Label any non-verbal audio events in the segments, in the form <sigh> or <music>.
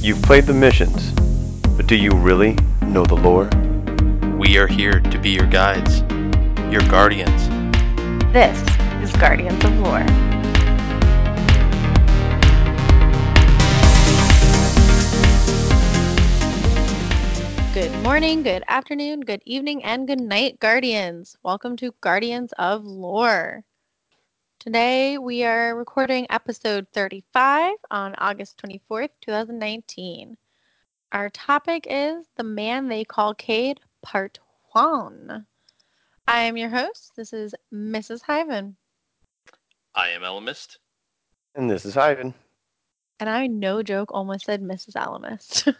You've played the missions, but do you really know the lore? We are here to be your guides, your guardians. This is Guardians of Lore. Good morning, good afternoon, good evening, and good night, Guardians. Welcome to Guardians of Lore. Today we are recording episode 35 on August 24th, 2019. Our topic is The Man They Call Cade, Part 1. I am your host. This is Mrs. Hyven. I am Elemist. And this is Ivan. And I, no joke, almost said Mrs. Alamist.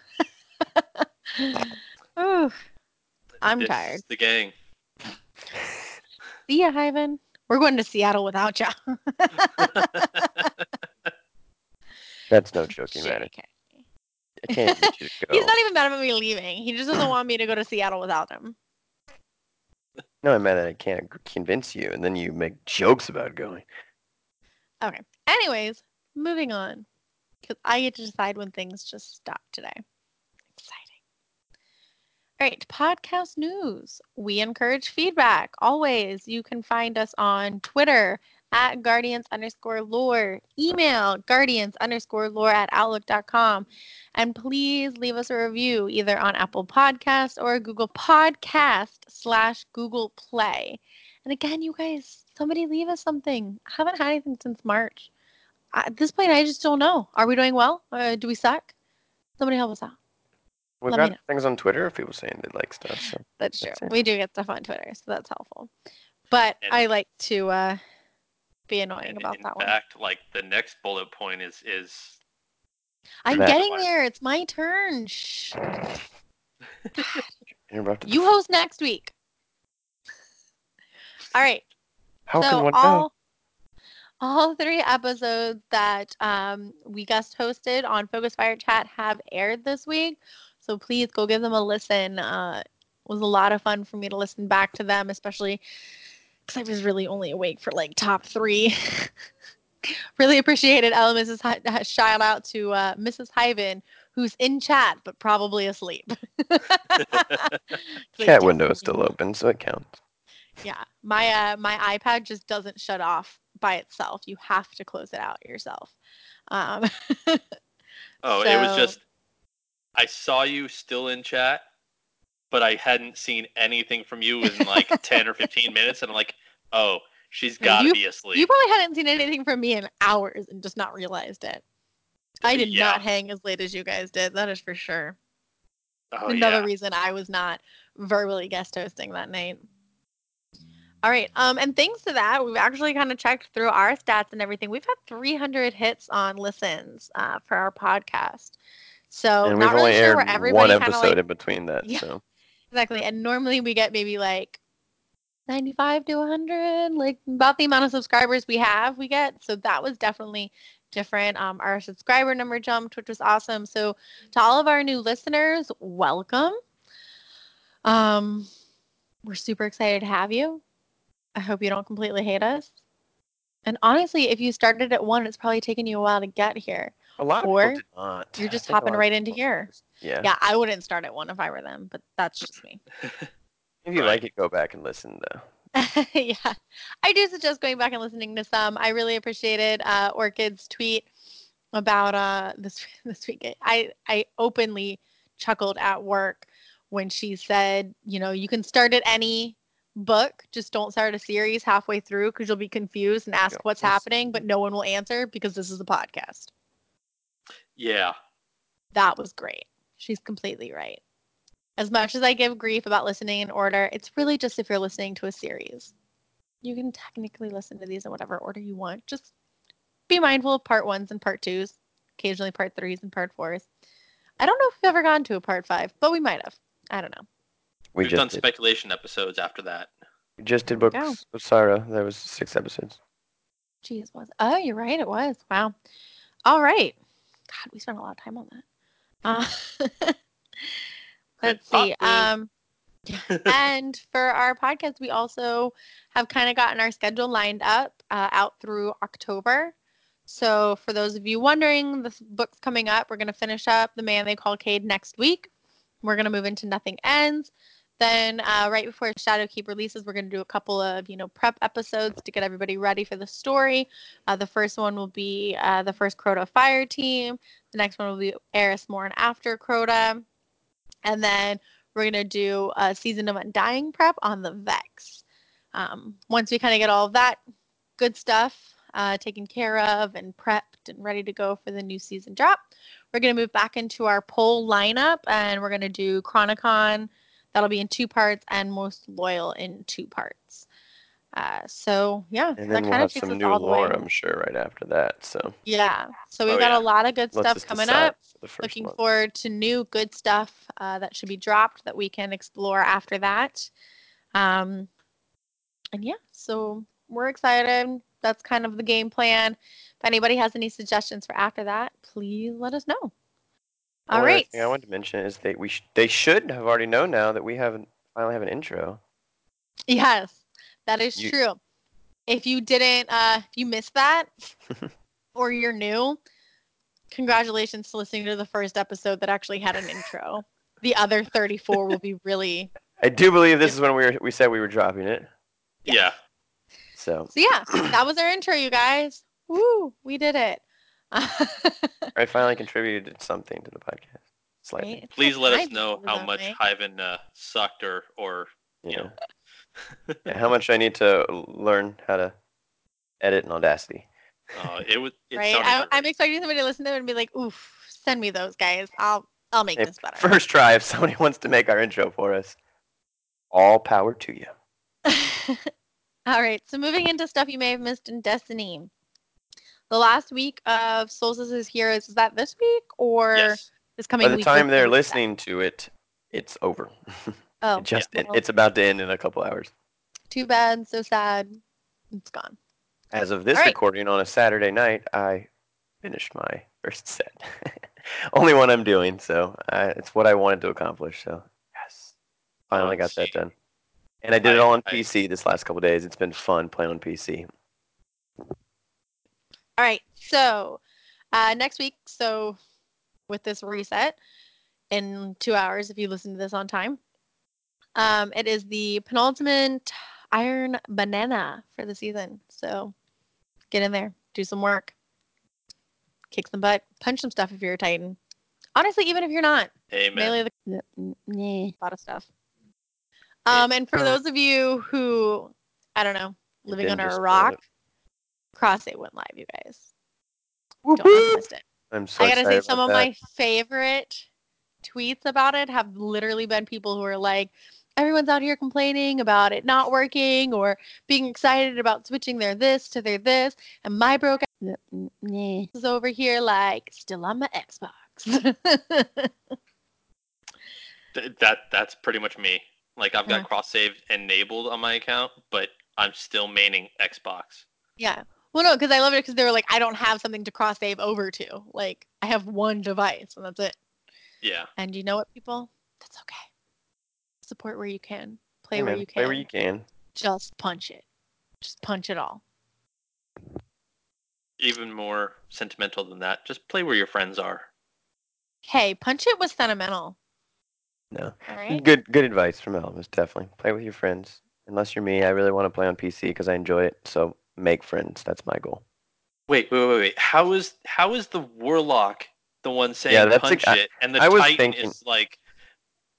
Ooh, I'm This tired. is the gang. See ya, Hyven. We're going to Seattle without ya. <laughs> That's no joking matter. JK. I can't get you <laughs> to go. He's not even mad about me leaving. He just doesn't want me to go to Seattle without him. No, I meant that I can't convince you, and then you make jokes about going. Okay. Anyways, moving on. Because I get to decide when things just stop today. All right, podcast news. We encourage feedback. Always. You can find us on Twitter at guardians underscore lore, email guardians underscore lore at outlook.com. And please leave us a review either on Apple Podcast or Google Podcast slash Google Play. And again, you guys, somebody leave us something. I haven't had anything since March. At this point, I just don't know. Are we doing well? Uh, do we suck? Somebody help us out. We've Let got things on Twitter of people saying they like stuff. So That's true. That's. We do get stuff on Twitter, so that's helpful. But And- I like to uh, be annoying And about in that one. In fact, like the next bullet point is is I'm That- getting there. It's my turn. Shh. <laughs> interrupted. You host next week. All right. How so can one all, know? all three episodes that um, we guest hosted on Focus Fire Chat have aired this week. So please go give them a listen. Uh, it was a lot of fun for me to listen back to them, especially because I was really only awake for like top three. <laughs> really appreciated Ella Mrs. Hy- shout out to uh, Mrs. Hyven, who's in chat but probably asleep. <laughs> Chat window is still open, so it counts. yeah, my uh, my iPad just doesn't shut off by itself. You have to close it out yourself. Um, <laughs> oh, it was just I saw you still in chat, but I hadn't seen anything from you in like <laughs> ten or fifteen minutes, and I'm like, oh, she's got to be asleep. you probably hadn't seen anything from me in hours and just not realized it. I did Yeah. not hang as late as you guys did. That is for sure. oh, Another yeah. reason I was not verbally guest hosting that night. All right. Um, and thanks to that, we've actually kind of checked through our stats and everything. We've had 300 hits on listens uh, for our podcast. So and not we've really only sure where aired everybody one episode like, in between that. Yeah. So Exactly. And normally we get maybe like 95 to 100, like about the amount of subscribers we have, we get. So that was definitely different. Um, our subscriber number jumped, which was awesome. So to all of our new listeners, welcome. Um, we're super excited to have you. I hope you don't completely hate us. And honestly, if you started at one, it's probably taken you a while to get here. A lot of Or people did not. you're just hopping right into here. Yeah. Yeah, I wouldn't start at one if I were them, but that's just me. <laughs> If you Right. like it, go back and listen though. <laughs> yeah, I do suggest going back and listening to some. I really appreciated uh, Orchid's tweet about uh, <laughs> this this week. I I openly chuckled at work when she said, you know, you can start at any book, just don't start a series halfway through because you'll be confused and ask Yeah. what's happening, but no one will answer because this is a podcast. Yeah. That was great. She's completely right. As much as I give grief about listening in order, it's really just if you're listening to a series. You can technically listen to these in whatever order you want. Just be mindful of part ones and part twos, occasionally part threes and part fours. I don't know if we've ever gone to a part five, but we might have. I don't know. We We've just done did, speculation episodes after that. we just did There we books of Sorrow. There was six episodes. Geez, was oh, you're right. It was. Wow. All right. God, we spent a lot of time on that. <laughs> Uh, <laughs> let's see. Um, and for our podcast, we also have kind of gotten our schedule lined up uh, out through October. So for those of you wondering, the book's coming up. We're going to finish up The Man They Call Cade next week. We're going to move into Nothing Ends. Then uh, right before Shadowkeep releases, we're going to do a couple of, you know, prep episodes to get everybody ready for the story. Uh, the first one will be uh, the first Crota Fire Team. The next one will be Eris Morn after Crota. And then we're going to do a season of Undying prep on the Vex. Um, once we kind of get all of that good stuff uh, taken care of and prepped and ready to go for the new season drop, we're going to move back into our poll lineup and we're going to do Chronicon. That'll be in two parts and Most Loyal in two parts. Uh, so yeah, And that then we'll have some new all the way. lore, I'm sure, right after that. So Yeah, so we've Oh, got yeah. a lot of good let's stuff coming up. for the first Looking month. forward to new good stuff uh, that should be dropped that we can explore after that. Um, and yeah, so we're excited. That's kind of the game plan. If anybody has any suggestions for after that, please let us know. All One right. thing I wanted to mention is that we sh- they should have already known now that we have finally have an intro. Yes, that is You- true. If you didn't, uh, if you missed that, <laughs> or you're new, congratulations to listening to the first episode that actually had an intro. The other 34 will be really. <laughs> I do believe this is when we were we said we were dropping it. Yeah. So So yeah, that was our intro, you guys. Woo, we did it. <laughs> I finally contributed something to the podcast. Slightly. Right? Please let us know how much way. Hyven uh, sucked or, or Yeah. you know. <laughs> Yeah, How much I need to learn how to edit in Audacity. uh, it was. It right? I, I'm expecting somebody to listen to it and be like, "Oof, send me those guys. I'll I'll make Hey, this better." First try if somebody <laughs> wants to make our intro for us. All power to you. All right, so moving into stuff you may have missed in Destiny. The last week of Solstice's Heroes is that this week or yes. this coming By the week? time they're the- listening to it, it's over. <laughs> Oh, it just well, it's about to end in a couple hours. too bad. So sad. It's gone. As of this All right. recording on a Saturday night, I finished my first set. <laughs> Only one I'm doing, so I, it's what I wanted to accomplish. So yes, finally let's got that done. And I did it all on I- PC this last couple days. It's been fun playing on PC. All right, so uh, next week, so with this reset in two hours, if you listen to this on time, um, it is the penultimate Iron Banana for the season. So get in there, do some work, kick some butt, punch some stuff if you're a Titan. Honestly, even if you're not, Amen. melee the a lot of stuff. Um, and for those of you who, I don't know, living didn't under a rock, it. Cross Save went live, you guys. Whoop, Don't have it. I'm so I gotta say, some of that. my favorite tweets about it have literally been people who are like, everyone's out here complaining about it not working or being excited about switching their this to their this, and my broke ass is over here like still on my Xbox. <laughs> Th- that that's pretty much me. Like I've got uh-huh. Yeah. cross save enabled on my account, but I'm still maining Xbox. yeah. Well, no, because I love it because they were like, I don't have something to cross save over to. Like, I have one device and that's it. Yeah. And you know what, people? That's okay. Support where you can. Play Hey, where man, you can. Play where you can. Just punch it. Just punch it all. Even more sentimental than that, just play where your friends are. Hey, punch it was sentimental. No. All right. Good good advice from Elvis. Definitely play with your friends. Unless you're me, I really want to play on PC because I enjoy it. So make friends. That's my goal. Wait, wait, wait, wait. How is how is the warlock the one saying Yeah, that's punch ex- it, and the I titan thinking- is like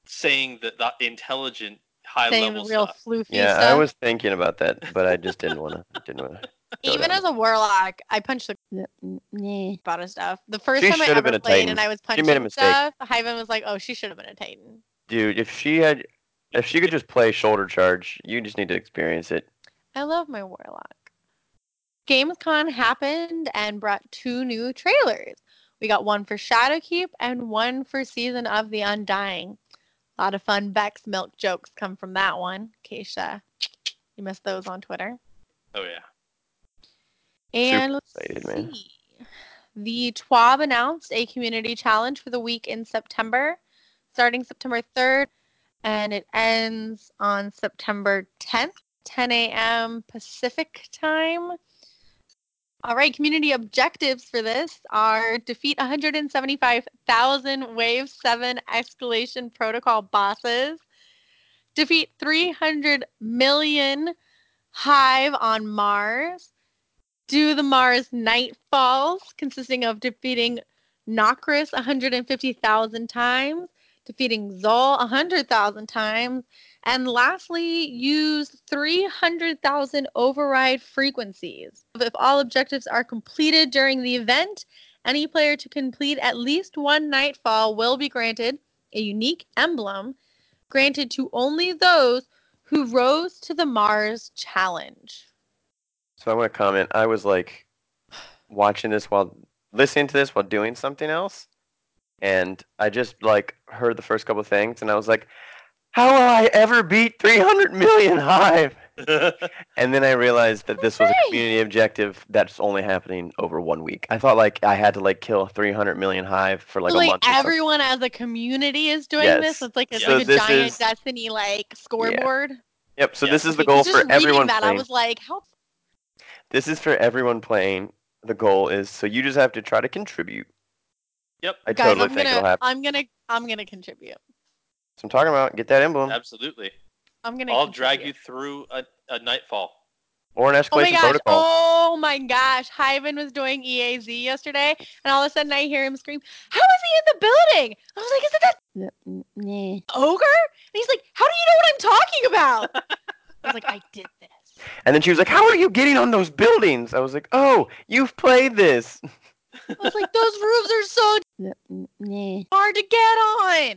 saying the, the intelligent high Saying the level real stuff? floofy Yeah, stuff. I was thinking about that, but I just didn't want to. <laughs> Didn't want to. Even down as a warlock, I punched the about of stuff. The first She time I should have ever been a played Titan. and I was She punching made a mistake. stuff, Hyven was like, "Oh, she should have been a Titan." Dude, if she had, if she could just play shoulder charge, you just need to experience it. I love my warlock. Gamescom happened and brought two new trailers. We got one for Shadowkeep and one for Season of the Undying. A lot of fun Vex milk jokes come from that one. Keisha, you missed those on Twitter. Oh yeah. And let's excited, man. see. The TWAB announced a community challenge for the week in September, starting September 3rd, and it ends on September 10th, 10 a.m. Pacific time. All right, community objectives for this are defeat 175,000 Wave 7 escalation protocol bosses, defeat 300 million Hive on Mars, do the Mars Nightfalls, consisting of defeating Nokris 150,000 times, defeating Xol 100,000 times, and lastly, use 300,000 override frequencies. If all objectives are completed during the event, any player to complete at least one Nightfall will be granted a unique emblem granted to only those who rose to the Mars challenge. So I want to comment. I was like watching this while listening to this while doing something else, and I just like heard the first couple things, and I was like, "How will I ever beat 300 million Hive?" <laughs> And then I realized that this was a community objective that's only happening over one week. I thought like I had to like kill 300 million Hive for like So, a like month. or everyone as a community is doing Yes. this. It's like it's So like a giant is- Destiny like scoreboard. Yep. So Yeah. this is the Okay, 'cause goal just for reading everyone that, playing. I was like, how This is for everyone playing. The goal is so you just have to try to contribute. Yep. I guys? totally I'm think gonna, it'll happen. I'm gonna, I'm gonna contribute. So I'm talking about get that emblem Absolutely. I'm gonna. I'll drag you contribute. through a, a nightfall. or an Oh escalation gosh! protocol. Oh my gosh! Hyven was doing EAZ yesterday, and all of a sudden I hear him scream, "How is he in the building?" I was like, "Is it that ogre?" And he's like, "How do you know what I'm talking about?" I was like, "I did this." <laughs> And then she was like, "How are you getting on those buildings?" I was like, "Oh, you've played this." I was like, "Those roofs are so <laughs> hard to get on."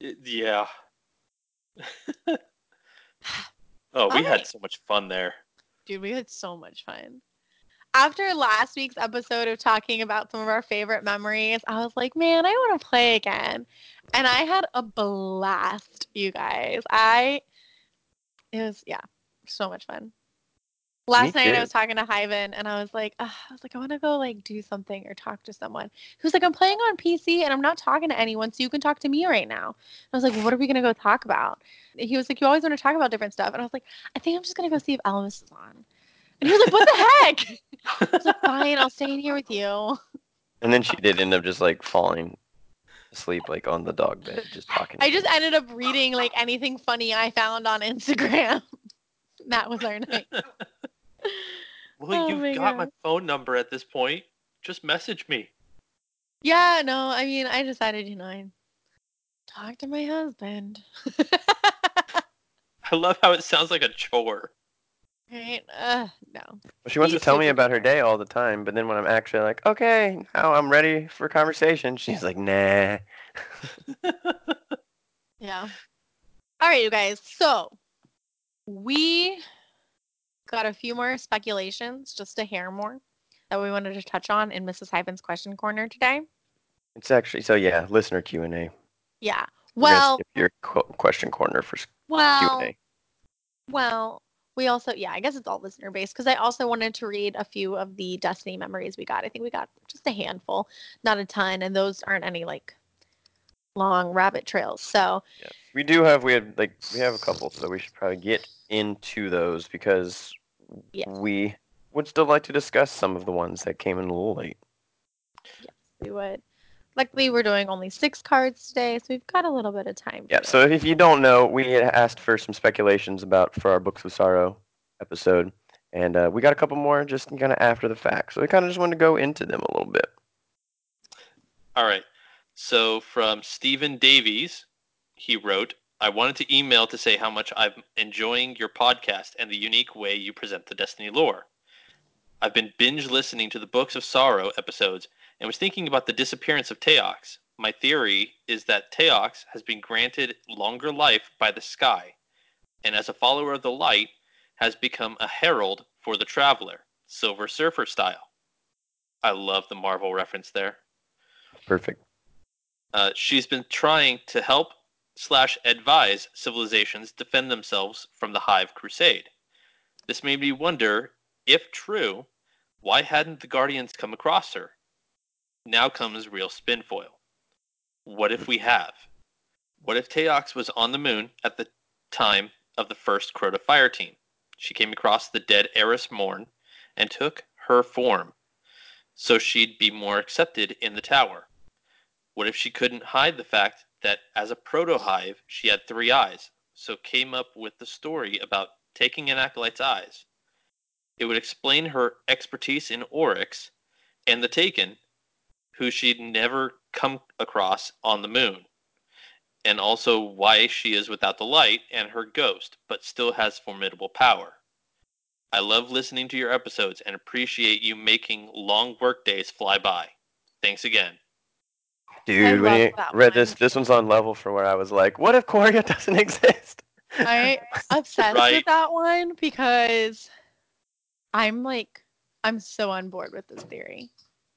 Yeah. <laughs> oh, we had so much fun there. Dude, we had so much fun. After last week's episode of talking about some of our favorite memories, I was like, man, I want to play again. And I had a blast, you guys. I, it was, yeah, so much fun. Last night too. I was talking to Hyven and I was like, "Ugh," I was like, I want to go like do something or talk to someone. Who's like, I'm playing on PC and I'm not talking to anyone, so you can talk to me right now. I was like, what are we gonna go talk about? And he was like, you always want to talk about different stuff. And I was like, I think I'm just gonna go see if Elvis is on. And he was like, what the heck? I was like, <laughs> fine, I'll stay in here with you. And then she did end up just like falling asleep like on the dog bed, just talking. I just me. ended up reading like anything funny I found on Instagram. <laughs> that was our night. <laughs> <laughs> Well, Oh you've my got my God. phone number at this point. Just message me. Yeah, no, I mean, I decided, you know, I talk to my husband. <laughs> I love how it sounds like a chore. right? Uh, no. Well, she wants He's to tell me super about her day all the time, but then when I'm actually like, okay, now I'm ready for conversation, she's like, nah. <laughs> Yeah. All right, you guys. So we got a few more speculations, just a hair more, that we wanted to touch on in Mrs. Hyven's question corner today. It's actually so yeah, listener Q and A. Yeah. Well, your question corner for Q&A. well. We also, yeah, I guess it's all listener based because I also wanted to read a few of the Destiny memories we got. I think we got just a handful, not a ton, and those aren't any like long rabbit trails. So We do have we have like we have a couple, so we should probably get into those because Yes. we would still like to discuss some of the ones that came in a little late. Yes, we would. Luckily, we're doing only six cards today, so we've got a little bit of time. Yeah. So if you don't know, we had asked for some speculations about for our Books of Sorrow episode, and uh, we got a couple more just kind of after the fact. So we kind of just wanted to go into them a little bit. All right. So from Stephen Davies, he wrote, I wanted to email to say how much I'm enjoying your podcast and the unique way you present the Destiny lore. I've been binge listening to the Books of Sorrow episodes and was thinking about the disappearance of Taox. My theory is that Taox has been granted longer life by the sky, and as a follower of the light, has become a herald for the traveler, Silver Surfer style. I love the Marvel reference there. Perfect. Uh, she's been trying to help slash advise civilizations defend themselves from the Hive Crusade. This made me wonder, if true, why hadn't the Guardians come across her? Now comes real spin foil. What if we have? What if Taox was on the moon at the time of the first Crota Fire team? She came across the dead Eris Morn and took her form so she'd be more accepted in the tower? What if she couldn't hide the fact that as a proto-hive she had three eyes, so came up with the story about taking an acolyte's eyes? It would explain her expertise in Oryx and the Taken, who she'd never come across on the moon, and also why she is without the light and her ghost, but still has formidable power. I love listening to your episodes and appreciate you making long work days fly by. Thanks again. Dude, when love you read one. this, this one's on level for where I was like, what if Coria <laughs> doesn't exist? I <laughs> obsessed Right. with that one because I'm like I'm so on board with this theory.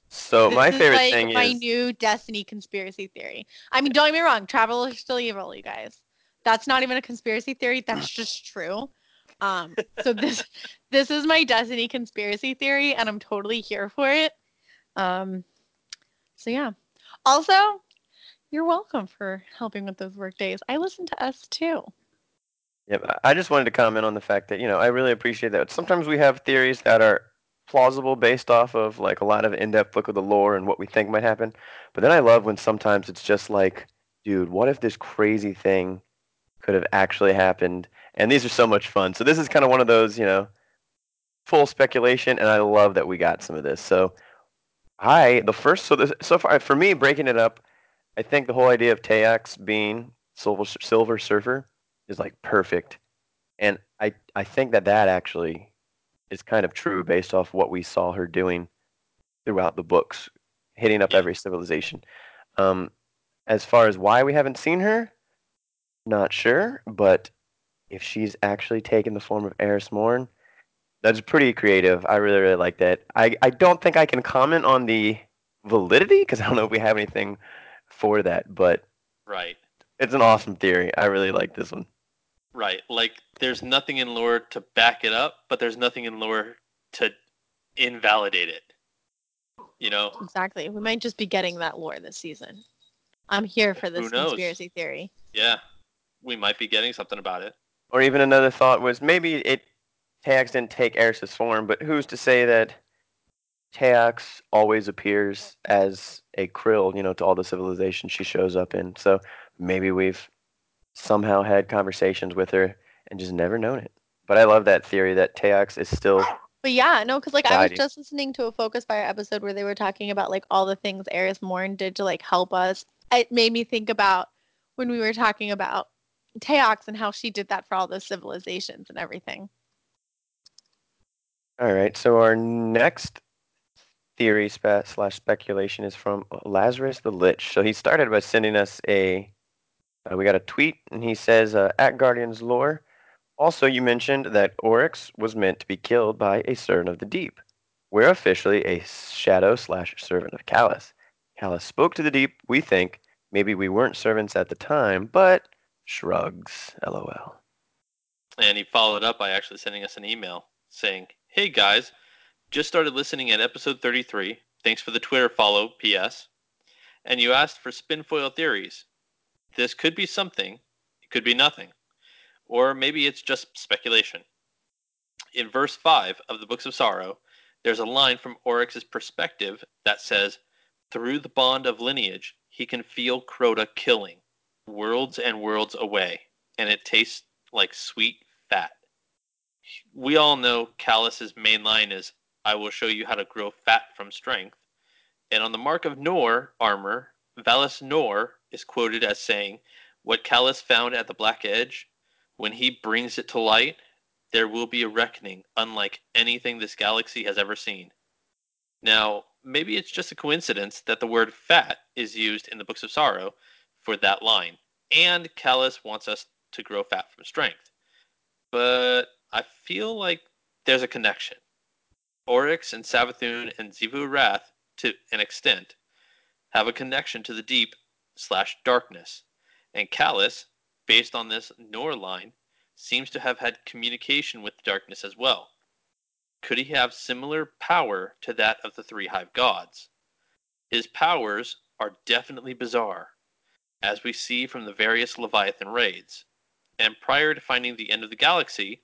so this my is favorite like thing my is new Destiny conspiracy theory. I mean, don't get me wrong, travel is still evil, you guys. That's not even a conspiracy theory. That's <sighs> just true. Um, so this <laughs> this is my Destiny conspiracy theory, and I'm totally here for it. Um, so yeah. Also, you're welcome for helping with those work days. I listen to us too. Yep, I- I just wanted to comment on the fact that, you know, I really appreciate that. Sometimes we have theories that are plausible based off of like a lot of in-depth look of the lore and what we think might happen. But then I love when sometimes it's just like, dude, what if this crazy thing could have actually happened? And these are so much fun. So this is kind of one of those, you know, full speculation and I love that we got some of this. So I the first so this so far for me breaking it up, I think the whole idea of Taox being Silver Silver Surfer is like perfect, and I I think that that actually is kind of true based off what we saw her doing throughout the books, hitting up every civilization. Um, as far as why we haven't seen her, not sure, but if she's actually taken the form of Eris Morn, that's pretty creative. I really really like that. I I don't think I can comment on the validity because I don't know if we have anything for that, but Right. it's an awesome theory. I really like this one. Right. Like there's nothing in lore to back it up, but there's nothing in lore to invalidate it. You know? Exactly. We might just be getting that lore this season. I'm here for this conspiracy theory. Yeah. We might be getting something about it. Or even another thought was maybe it Taox didn't take Eris's form, but who's to say that Taox always appears as a krill, you know, to all the civilizations she shows up in. So maybe we've somehow had conversations with her and just never known it. But I love that theory that Taox is still But yeah, no, because like I was just listening to a Focus Fire episode where they were talking about like all the things Eris Morn did to like help us. It made me think about when we were talking about Taox and how she did that for all those civilizations and everything. All right. So our next theory spe- slash speculation is from Lazarus the Lich. So he started by sending us a. Uh, we got a tweet, and he says, uh, "At Guardians lore, also you mentioned that Oryx was meant to be killed by a servant of the deep. We're officially a shadow slash servant of Calus. Calus spoke to the deep. We think maybe we weren't servants at the time, but shrugs. LOL. And he followed up by actually sending us an email saying, Hey guys, just started listening at episode 33. Thanks for the Twitter follow, P.S. And you asked for spinfoil theories. This could be something, it could be nothing. Or maybe it's just speculation. In verse 5 of the Books of Sorrow, there's a line from Oryx's perspective that says, Through the bond of lineage, he can feel Crota killing, worlds and worlds away, and it tastes like sweet fat. We all know Calus's main line is, I will show you how to grow fat from strength. And on the Mark of Nor armor, Valus Nor is quoted as saying, What Calus found at the Black Edge, when he brings it to light, there will be a reckoning unlike anything this galaxy has ever seen. Now, maybe it's just a coincidence that the word fat is used in the Books of Sorrow for that line, and Calus wants us to grow fat from strength. But I feel like there's a connection. Oryx and Savathun and Xivu Arath, to an extent, have a connection to the deep slash darkness, and Calus, based on this Nor line, seems to have had communication with the darkness as well. Could he have similar power to that of the three hive gods? His powers are definitely bizarre, as we see from the various Leviathan raids. And prior to finding the end of the galaxy,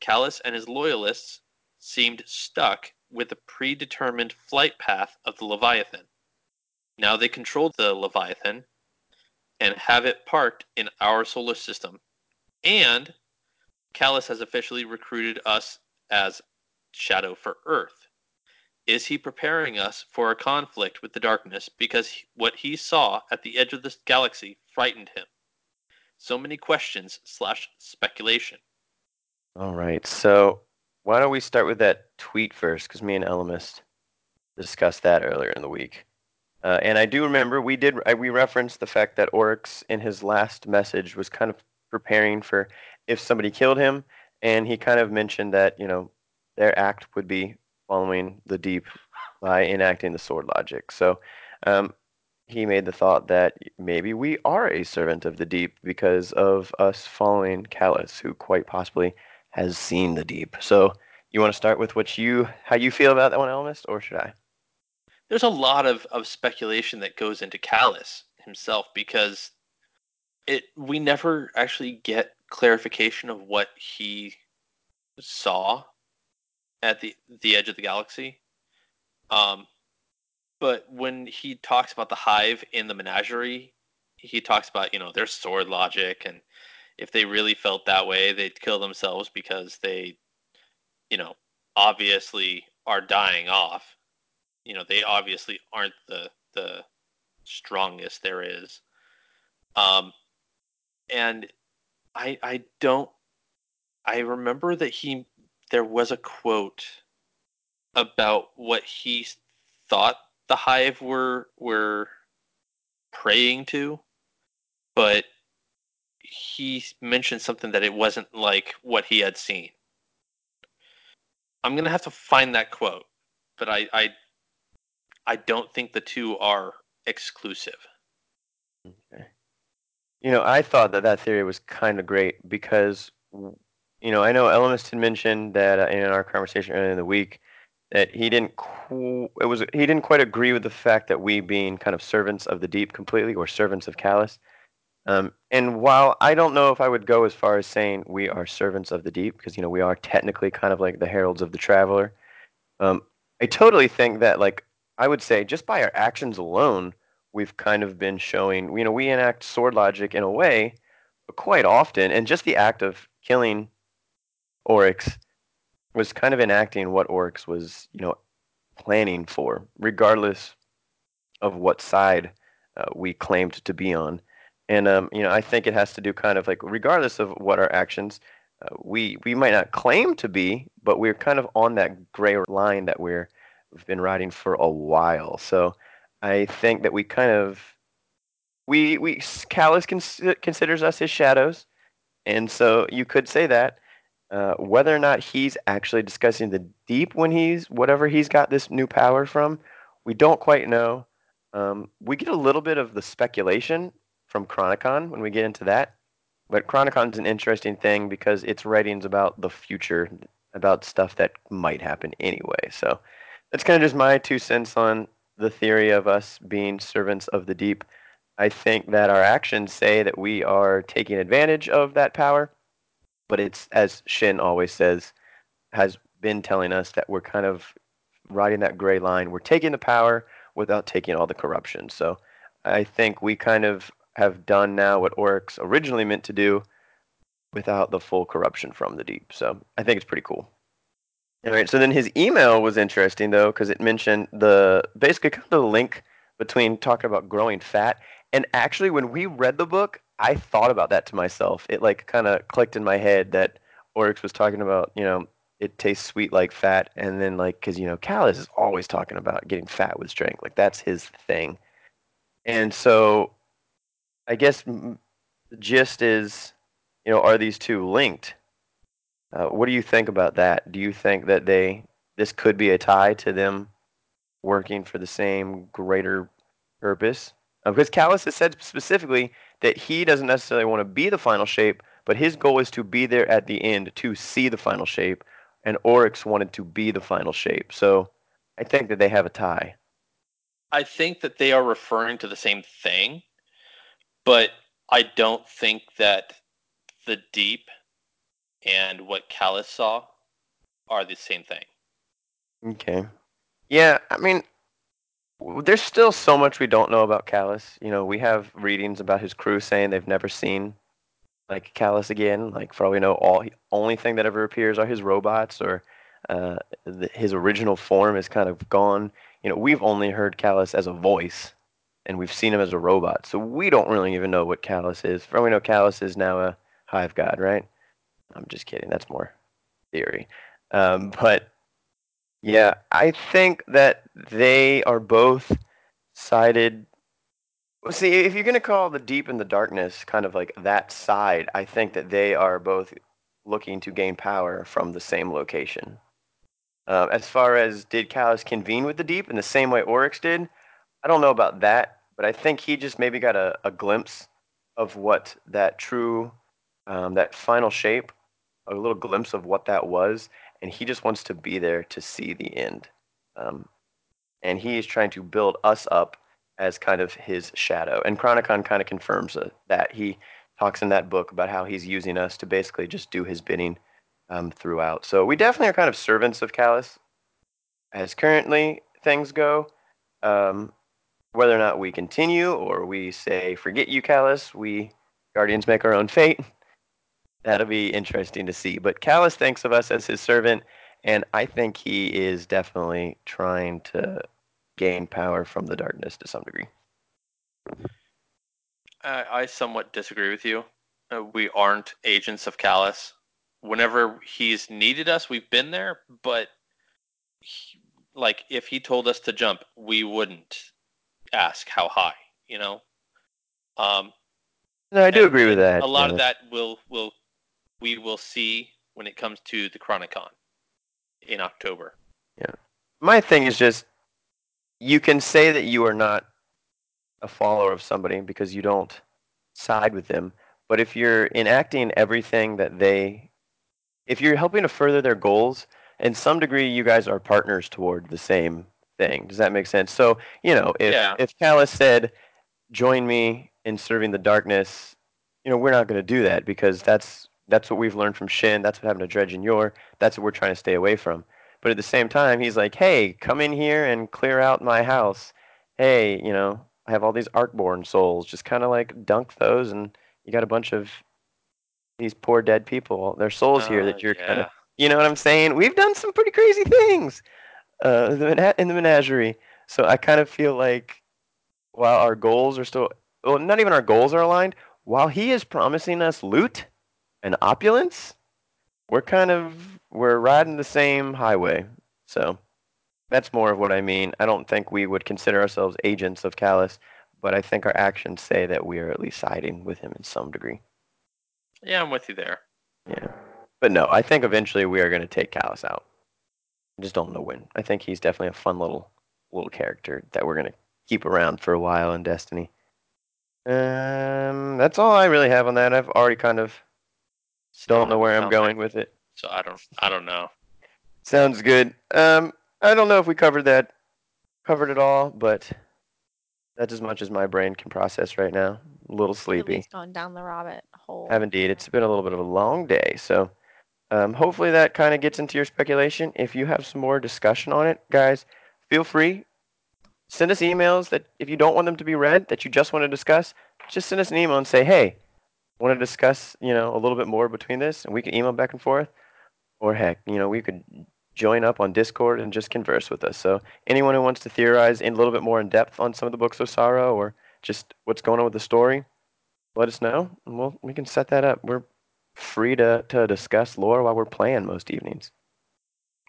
Calus and his loyalists seemed stuck with the predetermined flight path of the Leviathan. Now they control the Leviathan and have it parked in our solar system. And Calus has officially recruited us as Shadow for Earth. Is he preparing us for a conflict with the darkness because what he saw at the edge of this galaxy frightened him? So many questions slash speculation. All right. So why don't we start with that tweet first? Because me and Elemist discussed that earlier in the week. Uh, and I do remember we did I, we referenced the fact that Oryx in his last message was kind of preparing for if somebody killed him, and he kind of mentioned that you know their act would be following the deep by enacting the sword logic. So um, he made the thought that maybe we are a servant of the deep because of us following Calus, who quite possibly has seen the deep. So you want to start with what you how you feel about that one, Elemist, or should I? There's a lot of, of speculation that goes into Calus himself because it we never actually get clarification of what he saw at the the edge of the galaxy. Um, but when he talks about the hive in the menagerie, he talks about you know their sword logic and if they really felt that way, they'd kill themselves because they, you know, obviously are dying off. You know, they obviously aren't the the strongest there is. Um, and I I don't I remember that he there was a quote about what he thought the hive were were praying to, but he mentioned something that it wasn't like what he had seen. I'm gonna have to find that quote, but I I, I don't think the two are exclusive. Okay. You know, I thought that that theory was kind of great because, you know, I know Elemist had mentioned that uh, in our conversation earlier in the week that he didn't qu- it was he didn't quite agree with the fact that we being kind of servants of the deep completely or servants of Calus. Um, and while I don't know if I would go as far as saying we are servants of the deep, because you know we are technically kind of like the heralds of the traveler, um, I totally think that like I would say just by our actions alone, we've kind of been showing. You know, we enact sword logic in a way, quite often, and just the act of killing Oryx was kind of enacting what Oryx was, you know, planning for, regardless of what side uh, we claimed to be on. And um, you know, I think it has to do kind of like regardless of what our actions, uh, we we might not claim to be, but we're kind of on that gray line that we're we've been riding for a while. So I think that we kind of we we Calus cons- considers us his shadows, and so you could say that. Uh, whether or not he's actually discussing the deep when he's whatever he's got this new power from, we don't quite know. Um, we get a little bit of the speculation from Chronicon when we get into that. But Chronicon's an interesting thing because it's writings about the future, about stuff that might happen anyway. So that's kind of just my two cents on the theory of us being servants of the deep. I think that our actions say that we are taking advantage of that power, but it's, as Shin always says, has been telling us that we're kind of riding that gray line. We're taking the power without taking all the corruption. So I think we kind of have done now what Oryx originally meant to do without the full corruption from the deep. So I think it's pretty cool. All right. So then his email was interesting though because it mentioned the basically kind of the link between talking about growing fat and actually when we read the book, I thought about that to myself. It like kind of clicked in my head that Oryx was talking about, you know, it tastes sweet like fat, and then like because you know Calus is always talking about getting fat with strength, like that's his thing. And so I guess the gist is, you know, are these two linked? Uh, what do you think about that? Do you think that they this could be a tie to them working for the same greater purpose? Uh, because Calus has said specifically that he doesn't necessarily want to be the final shape, but his goal is to be there at the end to see the final shape, and Oryx wanted to be the final shape. So I think that they have a tie. I think that they are referring to the same thing, but I don't think that the deep and what Calus saw are the same thing. Okay. Yeah, I mean, there's still so much we don't know about Calus. You know, we have readings about his crew saying they've never seen like Calus again. Like for all we know, all only thing that ever appears are his robots, or uh, the, his original form is kind of gone. You know, we've only heard Calus as a voice, and we've seen him as a robot, so we don't really even know what Calus is. For all we know, Calus is now a hive god, right? I'm just kidding. That's more theory. Um, but yeah, I think that they are both sided. See, if you're going to call the deep and the darkness kind of like that side, I think that they are both looking to gain power from the same location. Uh, as far as did Calus convene with the deep in the same way Oryx did, I don't know about that, but I think he just maybe got a, a glimpse of what that true, um, that final shape, a little glimpse of what that was, and he just wants to be there to see the end. Um, and he is trying to build us up as kind of his shadow. And Chronicon kind of confirms uh, that. He talks in that book about how he's using us to basically just do his bidding um, throughout. So we definitely are kind of servants of Calus as currently things go. Um, whether or not we continue or we say, forget you, Calus, we Guardians make our own fate. <laughs> That'll be interesting to see. But Calus thinks of us as his servant, and I think he is definitely trying to gain power from the darkness to some degree. I, I somewhat disagree with you. Uh, we aren't agents of Calus. Whenever he's needed us, we've been there. But he, like, if he told us to jump, we wouldn't ask how high. You know. Um, No, I do agree with that. A lot of that will will we will see when it comes to the Chronicon in October. Yeah, my thing is just you can say that you are not a follower of somebody because you don't side with them, but if you're enacting everything that they if you're helping to further their goals, in some degree you guys are partners toward the same thing. Does that make sense? So, you know, if Yeah. if Calus said, join me in serving the darkness, you know, we're not going to do that because that's that's what we've learned from Shin. That's what happened to Dredgen Yor. That's what we're trying to stay away from. But at the same time, he's like, hey, come in here and clear out my house. Hey, you know, I have all these Arkborn souls. Just kind of like dunk those, and you got a bunch of these poor dead people. Their souls here Uh, that you're kind of, you know what I'm saying? We've done some pretty crazy things uh, the in the menagerie. So I kind of feel like while our goals are still, well, not even our goals are aligned, while he is promising us loot and opulence, we're kind of, we're riding the same highway. So that's more of what I mean. I don't think we would consider ourselves agents of Calus, but I think our actions say that we are at least siding with him in some degree. Yeah, I'm with you there. Yeah. But no, I think eventually we are going to take Calus out. I just don't know when. I think he's definitely a fun little little character that we're going to keep around for a while in Destiny. Um, that's all I really have on that. I've already kind of don't know where I'm going like- with it. So I don't I don't know. Sounds good. Um, I don't know if we covered that, covered it all, but that's as much as my brain can process right now. A little At sleepy. least going down the rabbit hole. Have indeed. It's been a little bit of a long day, so um, hopefully that kind of gets into your speculation. If you have some more discussion on it, guys, feel free. Send us emails that if you don't want them to be read, that you just want to discuss, just send us an email and say, hey, want to discuss, you know, a little bit more between this, and we can email back and forth. Or heck, you know, we could join up on Discord and just converse with us. So anyone who wants to theorize in a little bit more in depth on some of the books of sorrow or just what's going on with the story, let us know, and we'll we can set that up. We're free to to discuss lore while we're playing most evenings.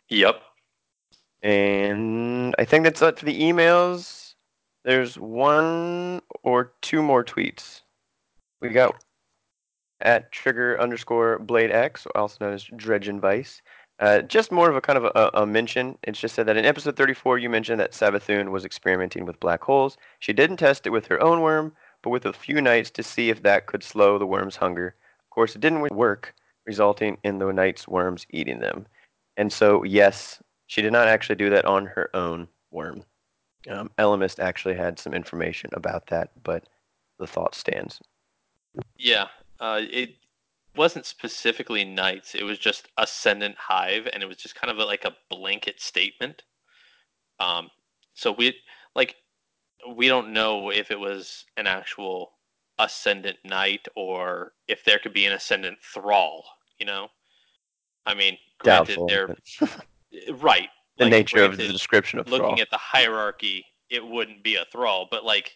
Yep. And I think that's it for the emails. There's one or two more tweets. We got at trigger underscore blade X, also known as Dredgen Vice. Uh, just more of a kind of a, a mention. It's just said that in episode 34, you mentioned that Savathun was experimenting with black holes. She didn't test it with her own worm, but with a few knights to see if that could slow the worm's hunger. Course, it didn't work, resulting in the knight's worms eating them. And so, yes, she did not actually do that on her own worm. Um, Elemist actually had some information about that, but the thought stands. Yeah. Uh, it wasn't specifically knights. It was just ascendant hive, and it was just kind of a, like a blanket statement. Um, so we like we don't know if it was an actual ascendant knight or if there could be an ascendant thrall. You know, I mean, granted, Doubtful. they're <laughs> right. <laughs> the like, nature of the description of looking thrall. at the hierarchy, it wouldn't be a thrall, but like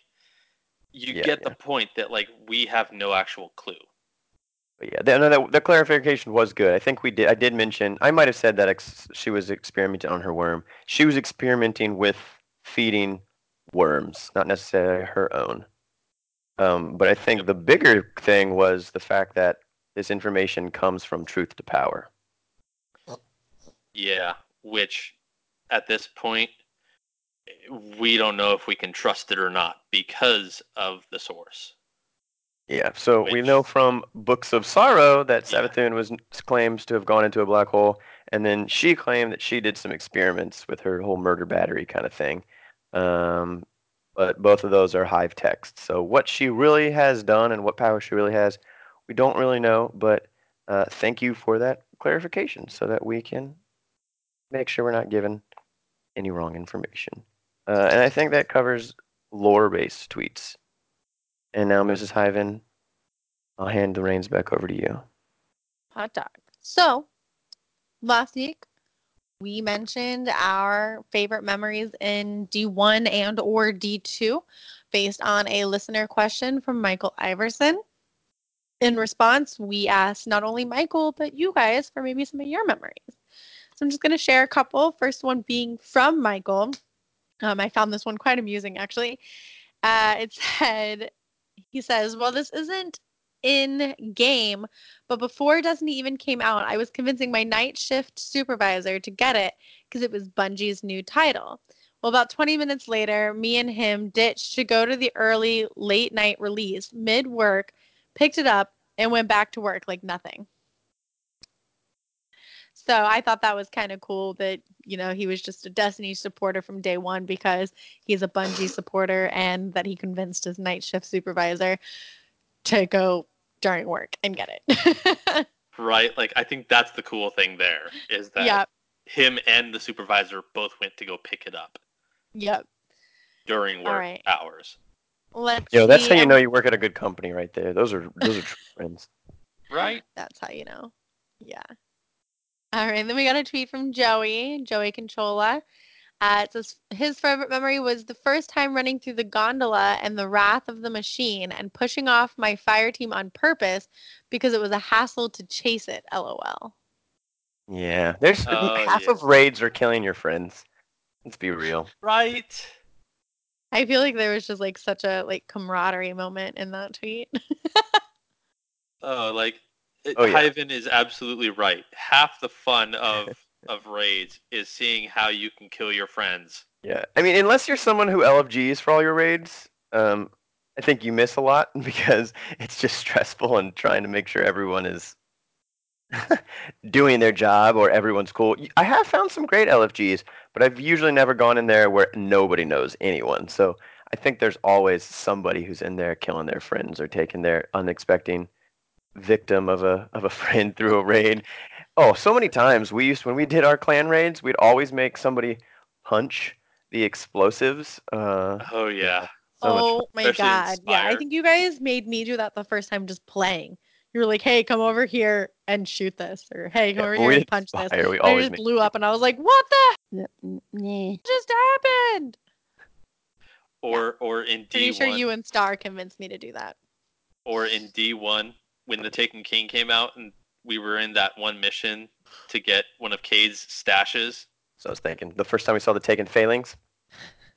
you Yeah, get yeah. the point that like we have no actual clue. But yeah, the, no, clarification was good. I think we did. I did mention. I might have said that ex- she was experimenting on her worm. She was experimenting with feeding worms, not necessarily her own. Um, but I think the bigger thing was the fact that this information comes from Truth to Power. Yeah, which at this point we don't know if we can trust it or not because of the source. Yeah, so we know from Books of Sorrow that Yeah. Savathun was claims to have gone into a black hole, and then she claimed that she did some experiments with her whole murder battery kind of thing. Um, but both of those are hive texts. So what she really has done and what power she really has, we don't really know. But uh, thank you for that clarification, so that we can make sure we're not given any wrong information. Uh, and I think that covers lore-based tweets. And now, Mrs. Hyven, I'll hand the reins back over to you. Hot dog. So, last week we mentioned our favorite memories in D1 and or D2 based on a listener question from Michael Iverson. In response, we asked not only Michael but you guys for maybe some of your memories. So I'm just going to share a couple. First one being from Michael. Um, I found this one quite amusing actually. Uh, it said, he says, well, this isn't in game, but before Destiny even came out, I was convincing my night shift supervisor to get it because it was Bungie's new title. Well, about 20 minutes later, me and him ditched to go to the early late night release mid work, picked it up, and went back to work like nothing. So I thought that was kind of cool that, you know, he was just a Destiny supporter from day one because he's a Bungie supporter and that he convinced his night shift supervisor to go during work and get it. <laughs> Right? Like I think that's the cool thing there is that yep. him and the supervisor both went to go pick it up Yep. during work right. hours. Let's Yo, that's see, how you know you work at a good company, right there. Those are those are true friends. Right? That's how you know. Yeah. All right. Then we got a tweet from Joey, Joey Conchola. Uh, it says his favorite memory was the first time running through the gondola and the wrath of the machine and pushing off my fire team on purpose because it was a hassle to chase it. LOL. Yeah, there's Oh, half yeah. of raids are killing your friends. Let's be real. Right. I feel like there was just like such a like camaraderie moment in that tweet. <laughs> Oh, like it- Oh, yeah. Hyven is absolutely right. Half the fun of <laughs> of raids is seeing how you can kill your friends. Yeah, I mean, unless you're someone who LFGs for all your raids, um, I think you miss a lot <laughs> because it's just stressful and trying to make sure everyone is <laughs> doing their job or everyone's cool. I have found some great LFGs, but I've usually never gone in there where nobody knows anyone. So I think there's always somebody who's in there killing their friends or taking their unexpected victim of a of a <laughs> friend through a raid. Oh, so many times we used when we did our clan raids, we'd always make somebody punch the explosives. Uh, Oh yeah. so oh my Especially in god. Yeah, I think you guys made me do that the first time just playing. You were like, "Hey, come over here and shoot this," or "Hey, come Yeah, over here and did punch this." Spire, we And always just blew up, and I was like, "What the Nah. just happened?" Or or in D1. Pretty D sure one you and Star convinced me to do that. or in D one when the Taken King came out and we were in that one mission to get one of Cade's stashes. So I was thinking the first time we saw the Taken Failings.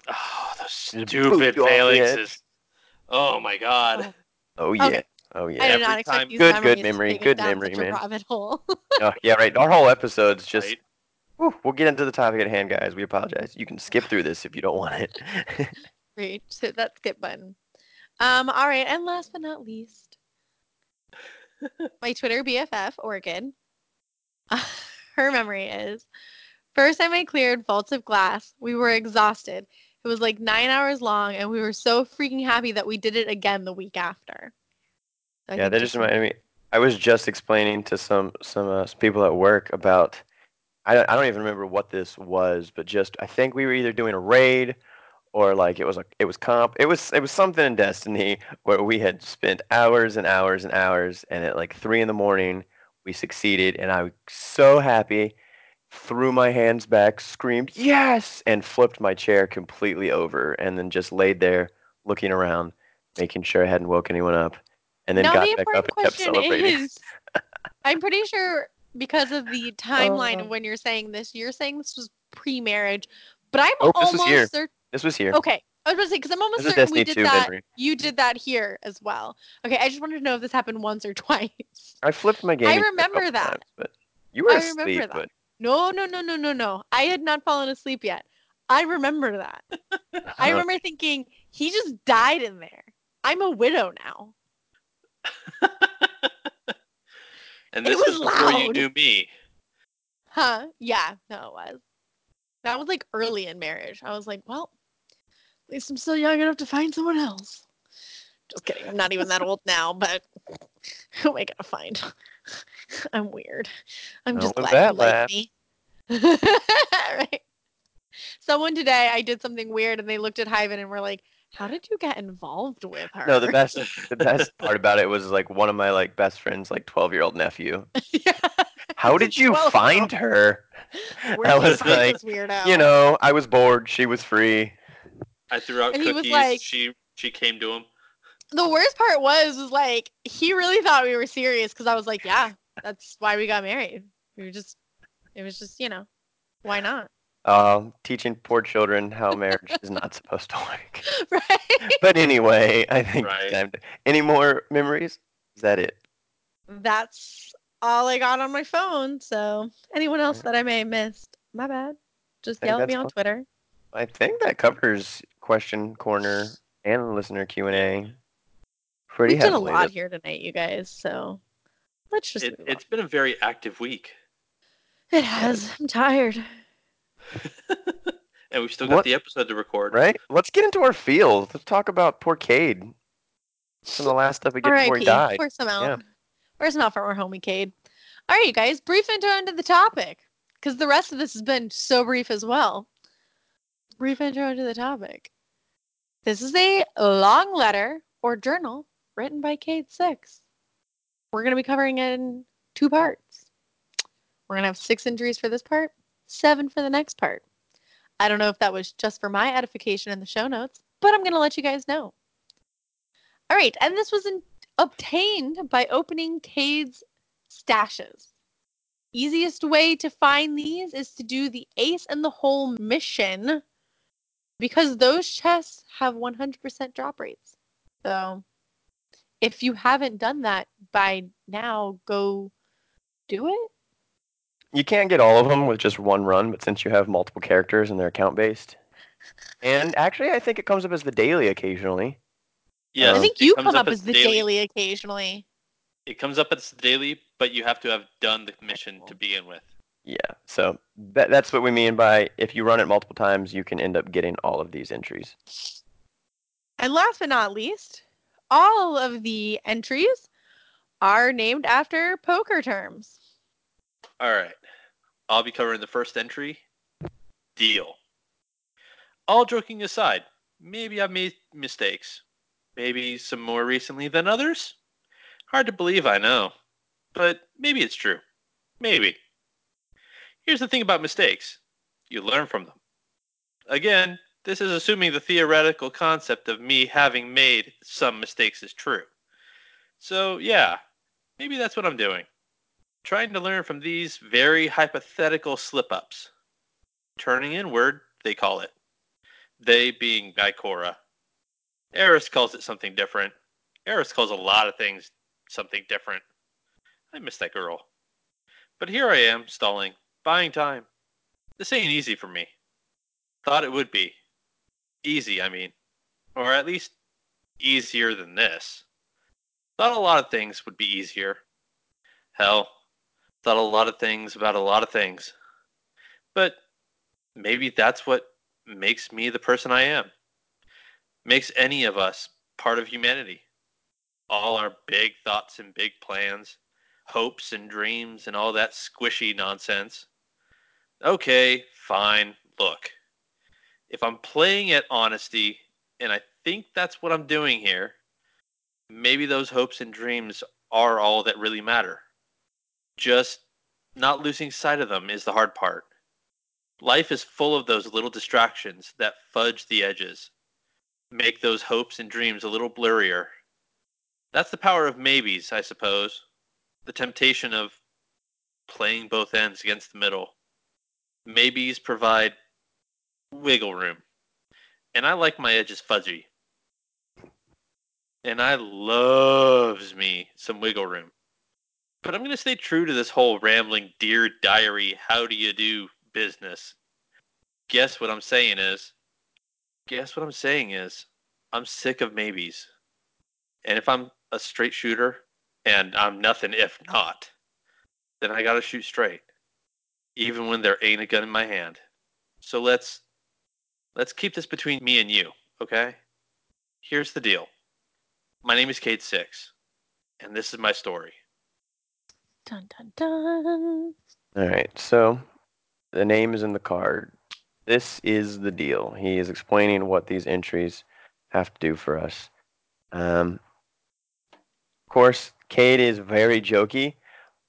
Oh, those stupid booped you off the phalanxes. Oh my god. Oh yeah. Okay. Oh yeah. I did every not expect time- Good- good memory, good memory, man. rabbit hole. <laughs> Oh, yeah, right. Our whole episode's just. Right? Whew, we'll get into the topic at hand, guys. We apologize. You can skip through this if you don't want it. <laughs> Great. Just hit that skip button. Um, all right, and last but not least, <laughs> my Twitter BFF, Oregon. <laughs> her memory is first time I cleared Vaults of Glass, we were exhausted. It was like nine hours long, and we were so freaking happy that we did it again the week after. So yeah, that just reminded me. I was just explaining to some some, uh, some people at work about. I don't, I don't even remember what this was, but just I think we were either doing a raid or like it was a it was comp. It was it was something in Destiny where we had spent hours and hours and hours, and at like three in the morning we succeeded, and I was so happy. Threw my hands back, screamed yes, and flipped my chair completely over, and then just laid there looking around, making sure I hadn't woke anyone up, and then now got the back up and kept celebrating. is, I'm pretty sure because of the <laughs> timeline Uh. of when you're saying this, you're saying this was pre-marriage, but I'm Oh, almost certain. This was here. Okay, I was going to say because I'm almost certain we did that. memory. You did that here as well. Okay, I just wanted to know if this happened once or <laughs> twice. I flipped my game. I remember that. but you were I asleep. remember that. But No, no, no, no, no, no. I had not fallen asleep yet. I remember that. <laughs> I remember thinking he just died in there. I'm a widow now. <laughs> And It this was was, before you knew me. Huh? Yeah, no, it was. That was like early in marriage. I was like, well, at least I'm still young enough to find someone else. Just kidding. I'm not even that old now, but <laughs> who am I gonna find? <laughs> I'm weird. I'm just glad that you like me. <laughs> right. Someone today, I did something weird, and they looked at Hyven and were like, "How did you get involved with her?" no, the best the best part about it was like one of my like best friends, like twelve year old nephew. yeah. How did you 12-year-old. <laughs> find her? Where'd I was find like, you know, I was bored. She was free. I threw out And he was cookies. like- she she came to him. the worst part was was like he really thought we were serious because I was like, yeah, that's why we got married. We were just, it was just, you know, why not? Um, teaching poor children how marriage is not supposed to work. <laughs> right? But anyway, I think Right. it's time to. Any more memories? Is that it? That's all I got on my phone. So anyone else that I may have missed, my bad. Just yell at me on fine. Twitter. I think that covers question corner and listener Q and A. Pretty we did a lot here tonight, you guys. So let's just. It, move it's been a very active week. It has. I'm tired. <laughs> and we've still got What- the episode to record. Right? Let's get into our field. Let's talk about poor Cade. From the last stuff we get before he R.I.P. died. Pour some out. Yeah. Pour some out for our homie Cade. All right, you guys. Brief intro into the topic, because the rest of this has been so brief as well. Brief intro into the topic. This is a long letter or journal written by Cade Six. We're going to be covering it in two parts. We're going to have six injuries for this part, seven for the next part. I don't know if that was just for my edification in the show notes, but I'm going to let you guys know. All right, and this was in, obtained by opening Cade's stashes. Easiest way to find these is to do the Ace in the Hole mission because those chests have 100% drop rates. So if you haven't done that by now, go do it. You can't get all of them with just one run, but since you have multiple characters and they're account based, and actually, I think it comes up as the daily occasionally. Yes, I think you comes come up as the daily. daily occasionally. It comes up as the daily, but you have to have done the mission to begin with. Yeah, so that, that's what we mean by if you run it multiple times, you can end up getting all of these entries. And last but not least, all of the entries are named after poker terms. All right. I'll be covering the first entry. Deal. All joking aside, maybe I've made mistakes. Maybe some more recently than others. Hard to believe, I know. But maybe it's true. Maybe. Here's the thing about mistakes you learn from them. Again, this is assuming the theoretical concept of me having made some mistakes is true. So, yeah, maybe that's what I'm doing trying to learn from these very hypothetical slip ups. Turning inward, they call it. They being Ikora. Eris calls it something different. Eris calls a lot of things something different. I miss that girl. But here I am, stalling, buying time. This ain't easy for me. Thought it would be. Easy, I mean. Or at least easier than this. Thought a lot of things would be easier. Hell, thought a lot of things about a lot of things. But maybe that's what makes me the person I am. Makes any of us part of humanity. all our big thoughts and big plans, hopes and dreams, and all that squishy nonsense. Okay, fine. Look, if I'm playing at honesty, and I think that's what I'm doing here, maybe those hopes and dreams are all that really matter. Just not losing sight of them is the hard part. Life is full of those little distractions that fudge the edges, make those hopes and dreams a little blurrier. That's the power of maybes, I suppose. The temptation of playing both ends against the middle. Maybes provide wiggle room. And I like my edges fuzzy. And I loves me some wiggle room. But I'm going to stay true to this whole rambling dear diary, how do you do business. Guess what I'm saying is, guess what I'm saying is, I'm sick of maybes. And if I'm a straight shooter, and I'm nothing if not, then I gotta shoot straight, even when there ain't a gun in my hand. So let's let's keep this between me and you, okay? Here's the deal. My name is Cade Six, and this is my story. Dun dun dun. All right, so the name is in the card. This is the deal. He is explaining what these entries have to do for us. Um, of course, Cade is very jokey,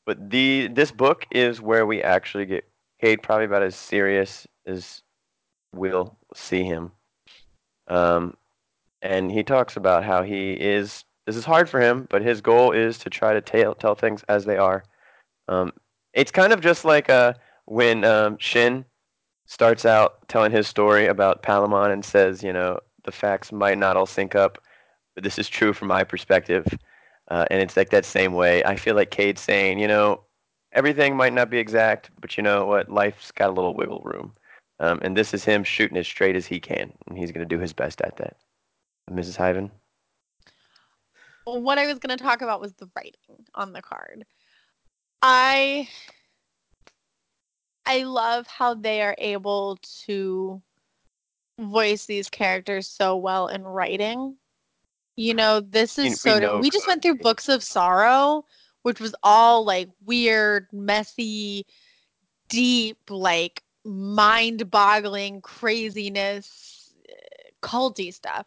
but the this book is where we actually get Cade probably about as serious as we'll see him. Um, and he talks about how he is. This is hard for him, but his goal is to try to tell tell things as they are. Um, it's kind of just like uh, when um, Shin starts out telling his story about Palamon and says, you know, the facts might not all sync up, but this is true from my perspective. Uh, and it's like that same way. I feel like Cade's saying, you know, everything might not be exact, but you know what? Life's got a little wiggle room. Um, and this is him shooting as straight as he can, and he's going to do his best at that. Mrs. Hyven? What I was going to talk about was the writing on the card. I I love how they are able to voice these characters so well in writing. You know, this is so. know We just went through Books of Sorrow, which was all like weird, messy, deep, like mind-boggling craziness, eh, culty stuff.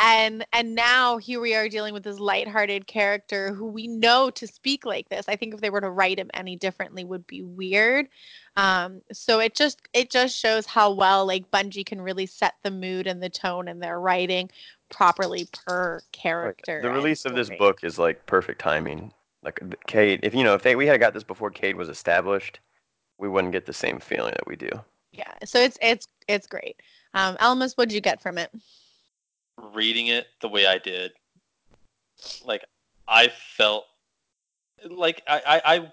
And and now here we are dealing with this lighthearted character who we know to speak like this. I think if they were to write him any differently would be weird. Um, so it just it just shows how well like Bungie can really set the mood and the tone in their writing properly per Like, character. the release of this book is like perfect timing. Like th- Cade, if you know, if they we had got this before Cade was established, we wouldn't get the same feeling that we do. Yeah, so it's it's it's great. Um, Elmas, what'd you get from it? reading it the way I did, like I felt like I I I,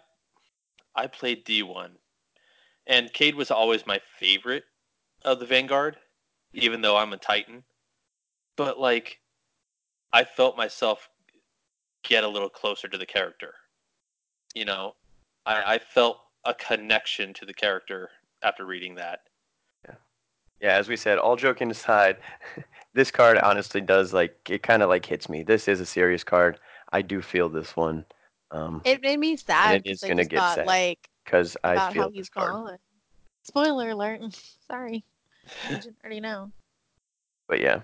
I played D one, and Cade was always my favorite of the Vanguard, even though I'm a Titan. But like, I felt myself get a little closer to the character. You know, I, I felt a connection to the character after reading that. Yeah, yeah as we said, all joking aside, <laughs> this card honestly does like it kind of like hits me. This is a serious card. I do feel this one. Um, It made me sad it is gonna get sad. like because I about feel how he's gone. Spoiler alert. <laughs> Sorry. You didn't already know. But yeah,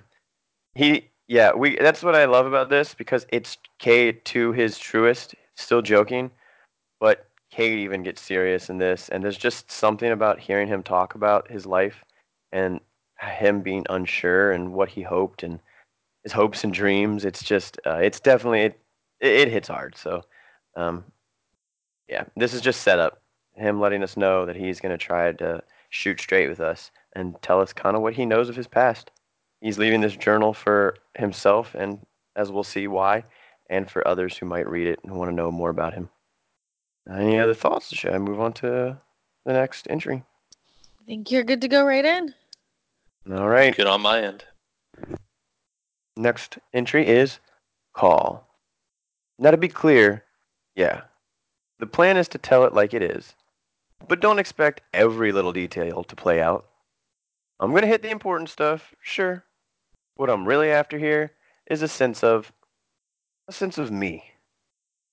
he yeah we that's what I love about this because it's Cade to his truest, still joking, but Cade even gets serious in this, and there's just something about hearing him talk about his life and him being unsure and what he hoped and his hopes and dreams. It's just uh, it's definitely it, it hits hard. So um, yeah, this is just set up. Him letting us know that he's going to try to shoot straight with us and tell us kind of what he knows of his past. He's leaving this journal for himself, and as we'll see why, and for others who might read it and want to know more about him. Any other thoughts? Should I move on to the next entry? I think you're good to go right in. All right. Good on my end. Next entry is call. Now, to be clear, yeah, the plan is to tell it like it is, but don't expect every little detail to play out. I'm going to hit the important stuff, sure. What I'm really after here is a sense of a sense of me.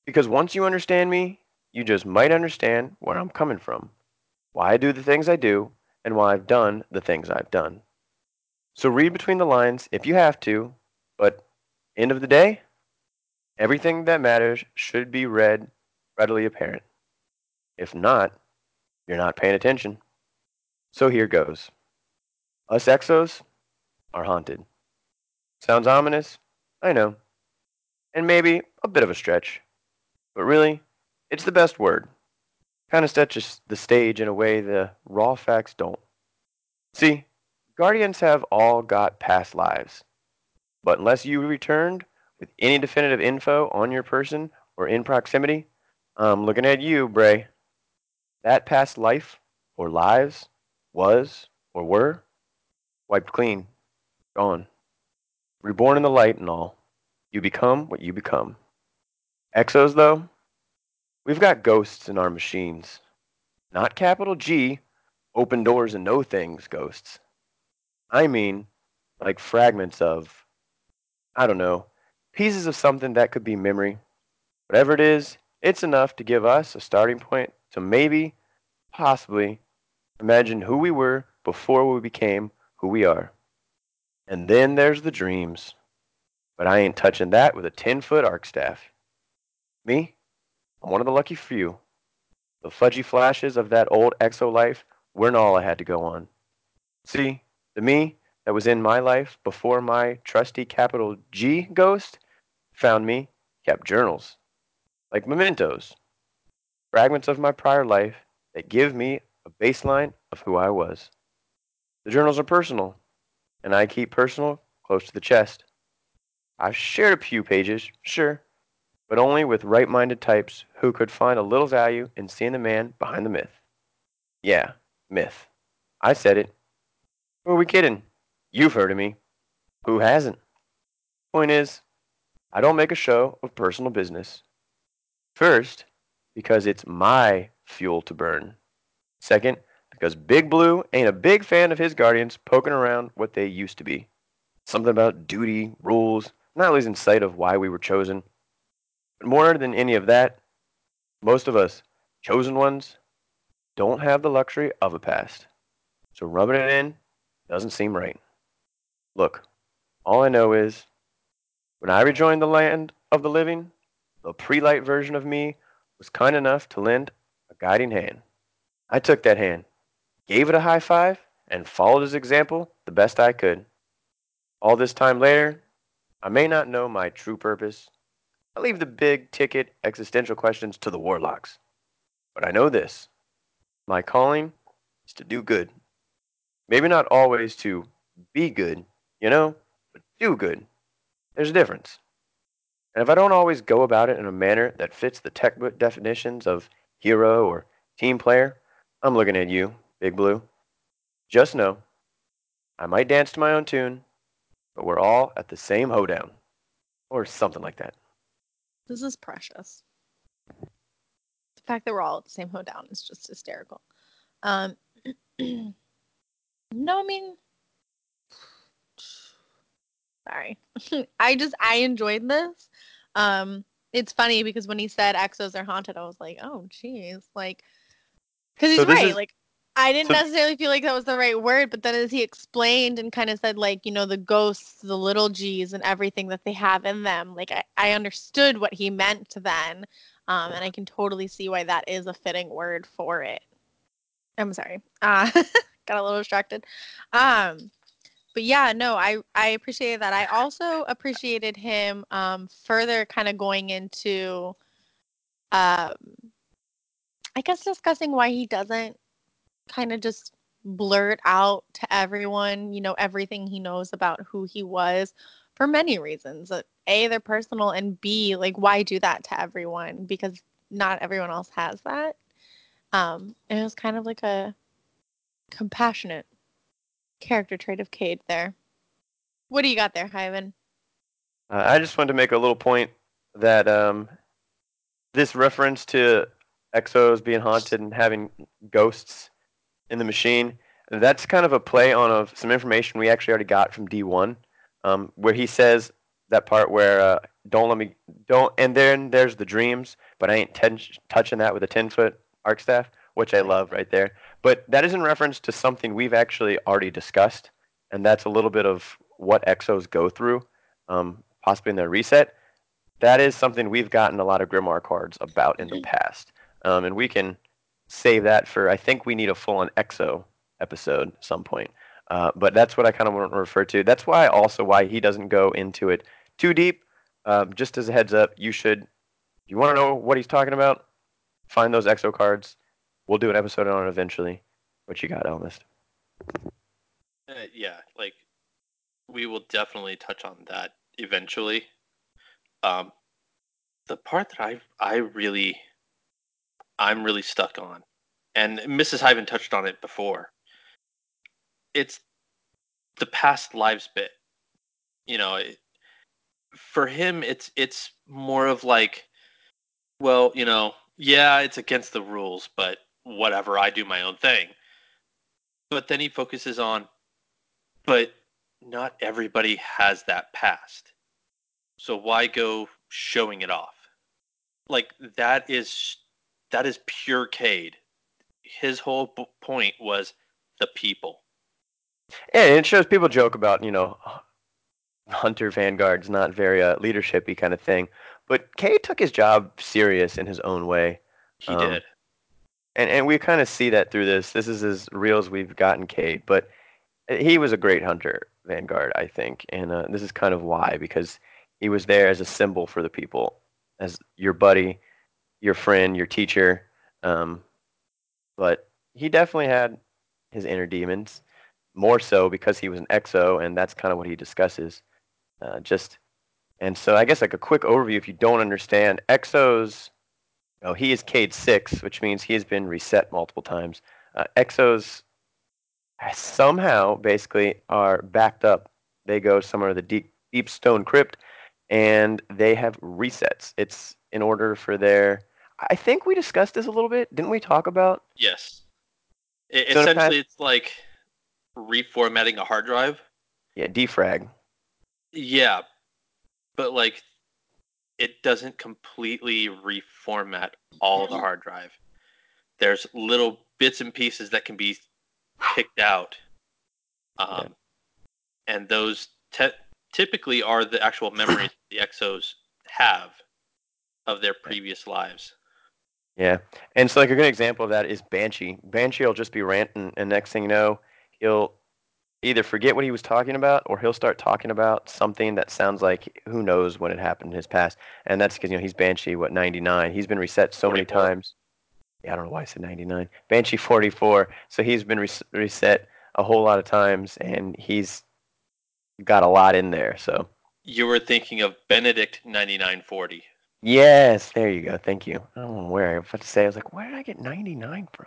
Because once you understand me, you just might understand where I'm coming from, why I do the things I do, and why I've done the things I've done. So read between the lines if you have to, but end of the day, everything that matters should be read readily apparent. If not, you're not paying attention. So here goes. Us exos are haunted. Sounds ominous? I know. And maybe a bit of a stretch. But really, it's the best word. Kind of sets the stage in a way the raw facts don't. See, Guardians have all got past lives. But unless you returned with any definitive info on your person or in proximity, I'm looking at you, Bray. That past life or lives was or were wiped clean, gone. Reborn in the light and all. You become what you become. Exos, though, we've got ghosts in our machines. Not capital G, open doors and no things ghosts. I mean, like fragments of, I don't know, pieces of something that could be memory. Whatever it is, it's enough to give us a starting point to maybe, possibly, imagine who we were before we became who we are. And then there's the dreams. But I ain't touching that with a 10 foot arc staff. Me? I'm one of the lucky few. The fudgy flashes of that old exo life weren't all I had to go on. See, the me that was in my life before my trusty capital G ghost found me kept journals, like mementos, fragments of my prior life that give me a baseline of who I was. The journals are personal, and I keep personal close to the chest. I've shared a few pages, sure, but only with right minded types who could find a little value in seeing the man behind the myth. Yeah, myth. I said it. Who are we kidding? You've heard of me. Who hasn't? Point is, I don't make a show of personal business. First, because it's my fuel to burn. Second, because Big Blue ain't a big fan of his guardians poking around what they used to be. Something about duty, rules, not losing sight of why we were chosen. But more than any of that, most of us, chosen ones, don't have the luxury of a past. So rubbing it in doesn't seem right. Look, all I know is when I rejoined the land of the living, the pre-light version of me was kind enough to lend a guiding hand. I took that hand, gave it a high five, and followed his example the best I could. All this time later, I may not know my true purpose. I leave the big ticket existential questions to the warlocks. But I know this. My calling is to do good. Maybe not always to be good, you know, but do good. There's a difference. And if I don't always go about it in a manner that fits the textbook definitions of hero or team player, I'm looking at you, Big Blue. Just know, I might dance to my own tune, but we're all at the same hoedown. Or something like that. This is precious. The fact that we're all at the same hoedown is just hysterical. Um, <clears throat> no, I mean, sorry. <laughs> I just I enjoyed this. Um, it's funny because when he said exos are haunted, I was like, oh, jeez, like, because he's So right. is- like, I didn't so- necessarily feel like that was the right word, but then as he explained and kind of said, like, you know, the ghosts, the little G's, and everything that they have in them, like, I, I understood what he meant then, um, and I can totally see why that is a fitting word for it. I'm sorry. Uh, <laughs> got a little distracted. Um, but yeah, no, I I appreciated that. I also appreciated him um further kind of going into um I guess discussing why he doesn't kind of just blurt out to everyone, you know, everything he knows about who he was for many reasons. Uh, A, they're personal and B, like why do that to everyone because not everyone else has that. Um and it was kind of like a compassionate character trait of Cade there. What do you got there, Hyven? Uh, I just wanted to make a little point that um, this reference to exos being haunted and having ghosts in the machine, that's kind of a play on of some information we actually already got from D1, um, where he says that part where uh, don't let me don't. And then there's the dreams, but I ain't ten, touching that with a ten foot arc staff, which I love right there. But that is in reference to something we've actually already discussed, and that's a little bit of what exos go through, um, possibly in their reset. That is something we've gotten a lot of Grimoire cards about in the past, um, and we can save that for. I think we need a full on exo episode at some point. Uh, but that's what I kind of want to refer to. That's why also why he doesn't go into it too deep. Um, just as a heads up, you should. You want to know what he's talking about? Find those exo cards. We'll do an episode on it eventually. What you got, Elmist? Uh, yeah, like we will definitely touch on that eventually. Um, the part that I I really I'm really stuck on, and Mrs. Hyven touched on it before. It's the past lives bit. You know, it, for him, it's it's more of like, well, you know, yeah, it's against the rules, but whatever, I do my own thing. But then he focuses on, but not everybody has that past. So why go showing it off? Like that is that is pure Cade. His whole point was the people. And it shows people joke about you know, <laughs> Hunter Vanguard's not very uh, leadershipy kind of thing, but Cade took his job serious in his own way. He Um, did. And and we kind of see that through this. This is as real as we've gotten Cade, but he was a great hunter, Vanguard, I think, and uh, this is kind of why because he was there as a symbol for the people, as your buddy, your friend, your teacher. Um, but he definitely had his inner demons, more so because he was an exo, and that's kind of what he discusses. Uh, just and so I guess like a quick overview, if you don't understand exos. Oh, he is Cade six, which means he has been reset multiple times. Uh, exos somehow basically are backed up. They go somewhere to the deep deep stone crypt, and they have resets. It's in order for their. I think we discussed this a little bit. Didn't we talk about? Yes. I- So in essentially, it's like reformatting a hard drive. Yeah, defrag. Yeah, but like it doesn't completely reformat all the hard drive. There's little bits and pieces that can be picked out, um, and those te- typically are the actual memories <coughs> the exos have of their previous lives. Yeah, and so like a good example of that is Banshee. Banshee will just be ranting, and next thing you know, he'll either forget what he was talking about, or he'll start talking about something that sounds like who knows when it happened in his past. And that's because you know he's Banshee, what 99? He's been reset so many times. Yeah, I don't know why I said 99. Banshee 44. So he's been res- reset a whole lot of times, and he's got a lot in there. So You were thinking of Benedict 9940. yes, there you go. Thank you. I don't know where I was about to say. I was like, where did I get 99 from?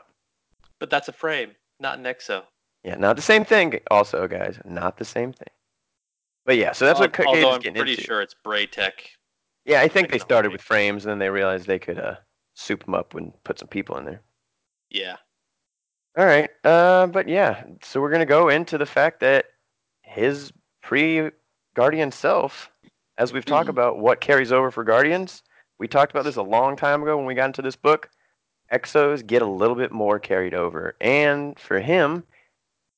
But that's a frame, not an exo. Yeah, not the same thing. Also, guys, not the same thing. But yeah, so that's what Al- Although is I'm pretty into. sure it's Braytech. Yeah, I think they started with frames, and then they realized they could uh, soup them up and put some people in there. Yeah. All right, uh, but yeah, so we're gonna go into the fact that his pre-Guardian self, as we've talked about, what carries over for Guardians. We talked about this a long time ago when we got into this book. Exos get a little bit more carried over, and for him,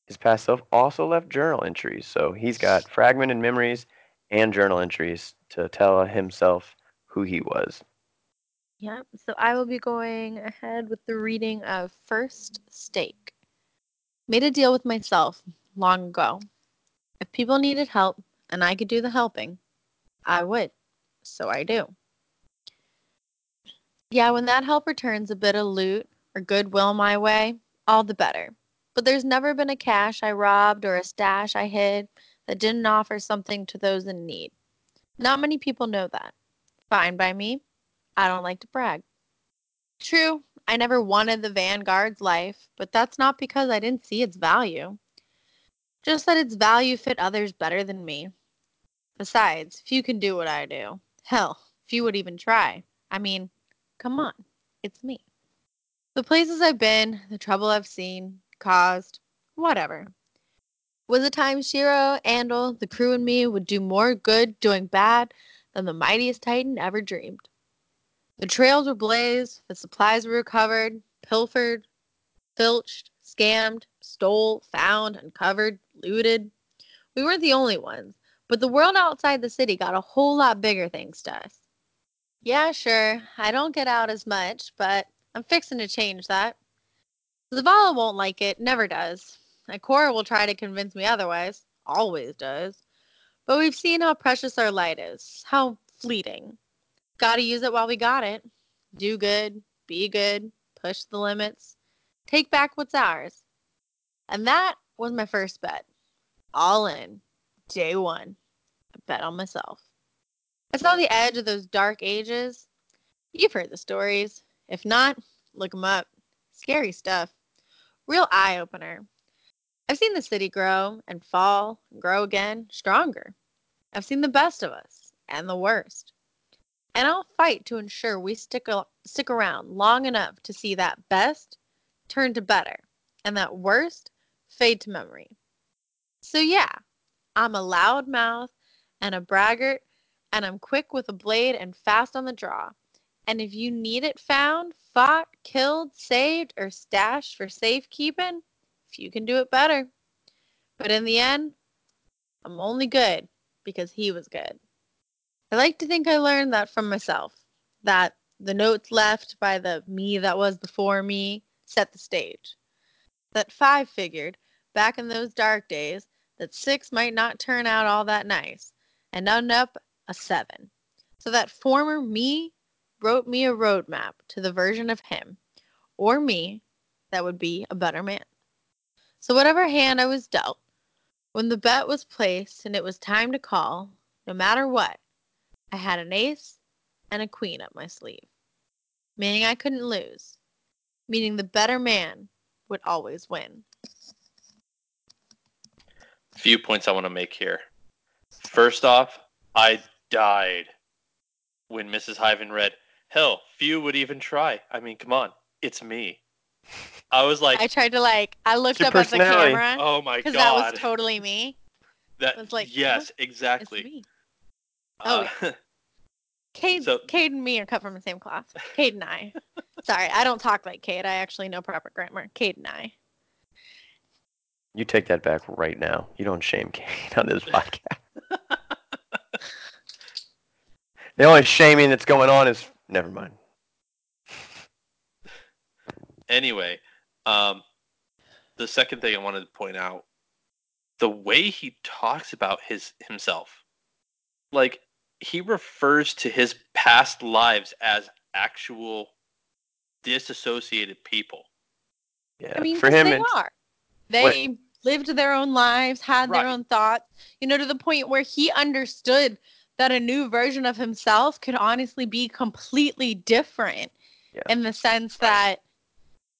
his past self also left journal entries. So he's got fragmented memories and journal entries to tell himself who he was. Yep. So I will be going ahead with the reading of First Stake. Made a deal with myself long ago. If people needed help and I could do the helping, I would. So I do. Yeah, when that help returns a bit of loot or goodwill my way, all the better. But there's never been a cache I robbed or a stash I hid that didn't offer something to those in need. Not many people know that. Fine by me. I don't like to brag. True, I never wanted the Vanguard's life, but that's not because I didn't see its value. Just that its value fit others better than me. Besides, few can do what I do. Hell, few would even try. I mean, come on, it's me. The places I've been, the trouble I've seen, caused, whatever. Was a time Shiro, Andal, the crew, and me would do more good doing bad than the mightiest Titan ever dreamed. The trails were blazed, the supplies were recovered, pilfered, filched, scammed, stole, found, uncovered, looted. We weren't the only ones, but the world outside the city got a whole lot bigger thanks to us. Yeah, sure, I don't get out as much, but I'm fixing to change that. Zavala won't like it, never does. Ikora will try to convince me otherwise, always does. But we've seen how precious our light is, how fleeting. Gotta use it while we got it. Do good, be good, push the limits, take back what's ours. And that was my first bet. All in. Day one. I bet on myself. I saw the edge of those dark ages. You've heard the stories. If not, look 'em up. Scary stuff. Real eye opener. I've seen the city grow and fall and grow again, stronger. I've seen the best of us and the worst. And I'll fight to ensure we stick, a- stick around long enough to see that best turn to better and that worst fade to memory. So, yeah, I'm a loud mouth and a braggart, and I'm quick with a blade and fast on the draw. And if you need it found, fought, killed, saved, or stashed for safekeeping, if you can do it better. But in the end, I'm only good because he was good. I like to think I learned that from myself, that the notes left by the me that was before me set the stage. That five figured, back in those dark days, that six might not turn out all that nice, and end up a seven. So that former me wrote me a roadmap to the version of him, or me, that would be a better man. So whatever hand I was dealt, when the bet was placed and it was time to call, no matter what, I had an ace and a queen up my sleeve, meaning I couldn't lose, meaning the better man would always win. Few points I want to make here. First off, I died when Mrs. Hyven read, Hell, few would even try. I mean, come on, it's me. I was like, I tried to like, I looked up at the camera oh my because god. that was totally me. that was like, yes, It's exactly. me. Oh, Uh, <laughs> Cade, So- Cade and me are cut from the same cloth. Cade and I. <laughs> Sorry, I don't talk like Cade. I actually know proper grammar. Cade and I. You take that back right now. You don't shame Cade on this podcast. <laughs> the only shaming that's going on is never mind. <laughs> anyway, um, the second thing I wanted to point out, the way he talks about his himself, like he refers to his past lives as actual disassociated people. Yeah, I mean, for 'cause him, they it's, are. They lived their own lives, had their own thoughts, you know, to the point where he understood that a new version of himself could honestly be completely different Yeah. in the sense that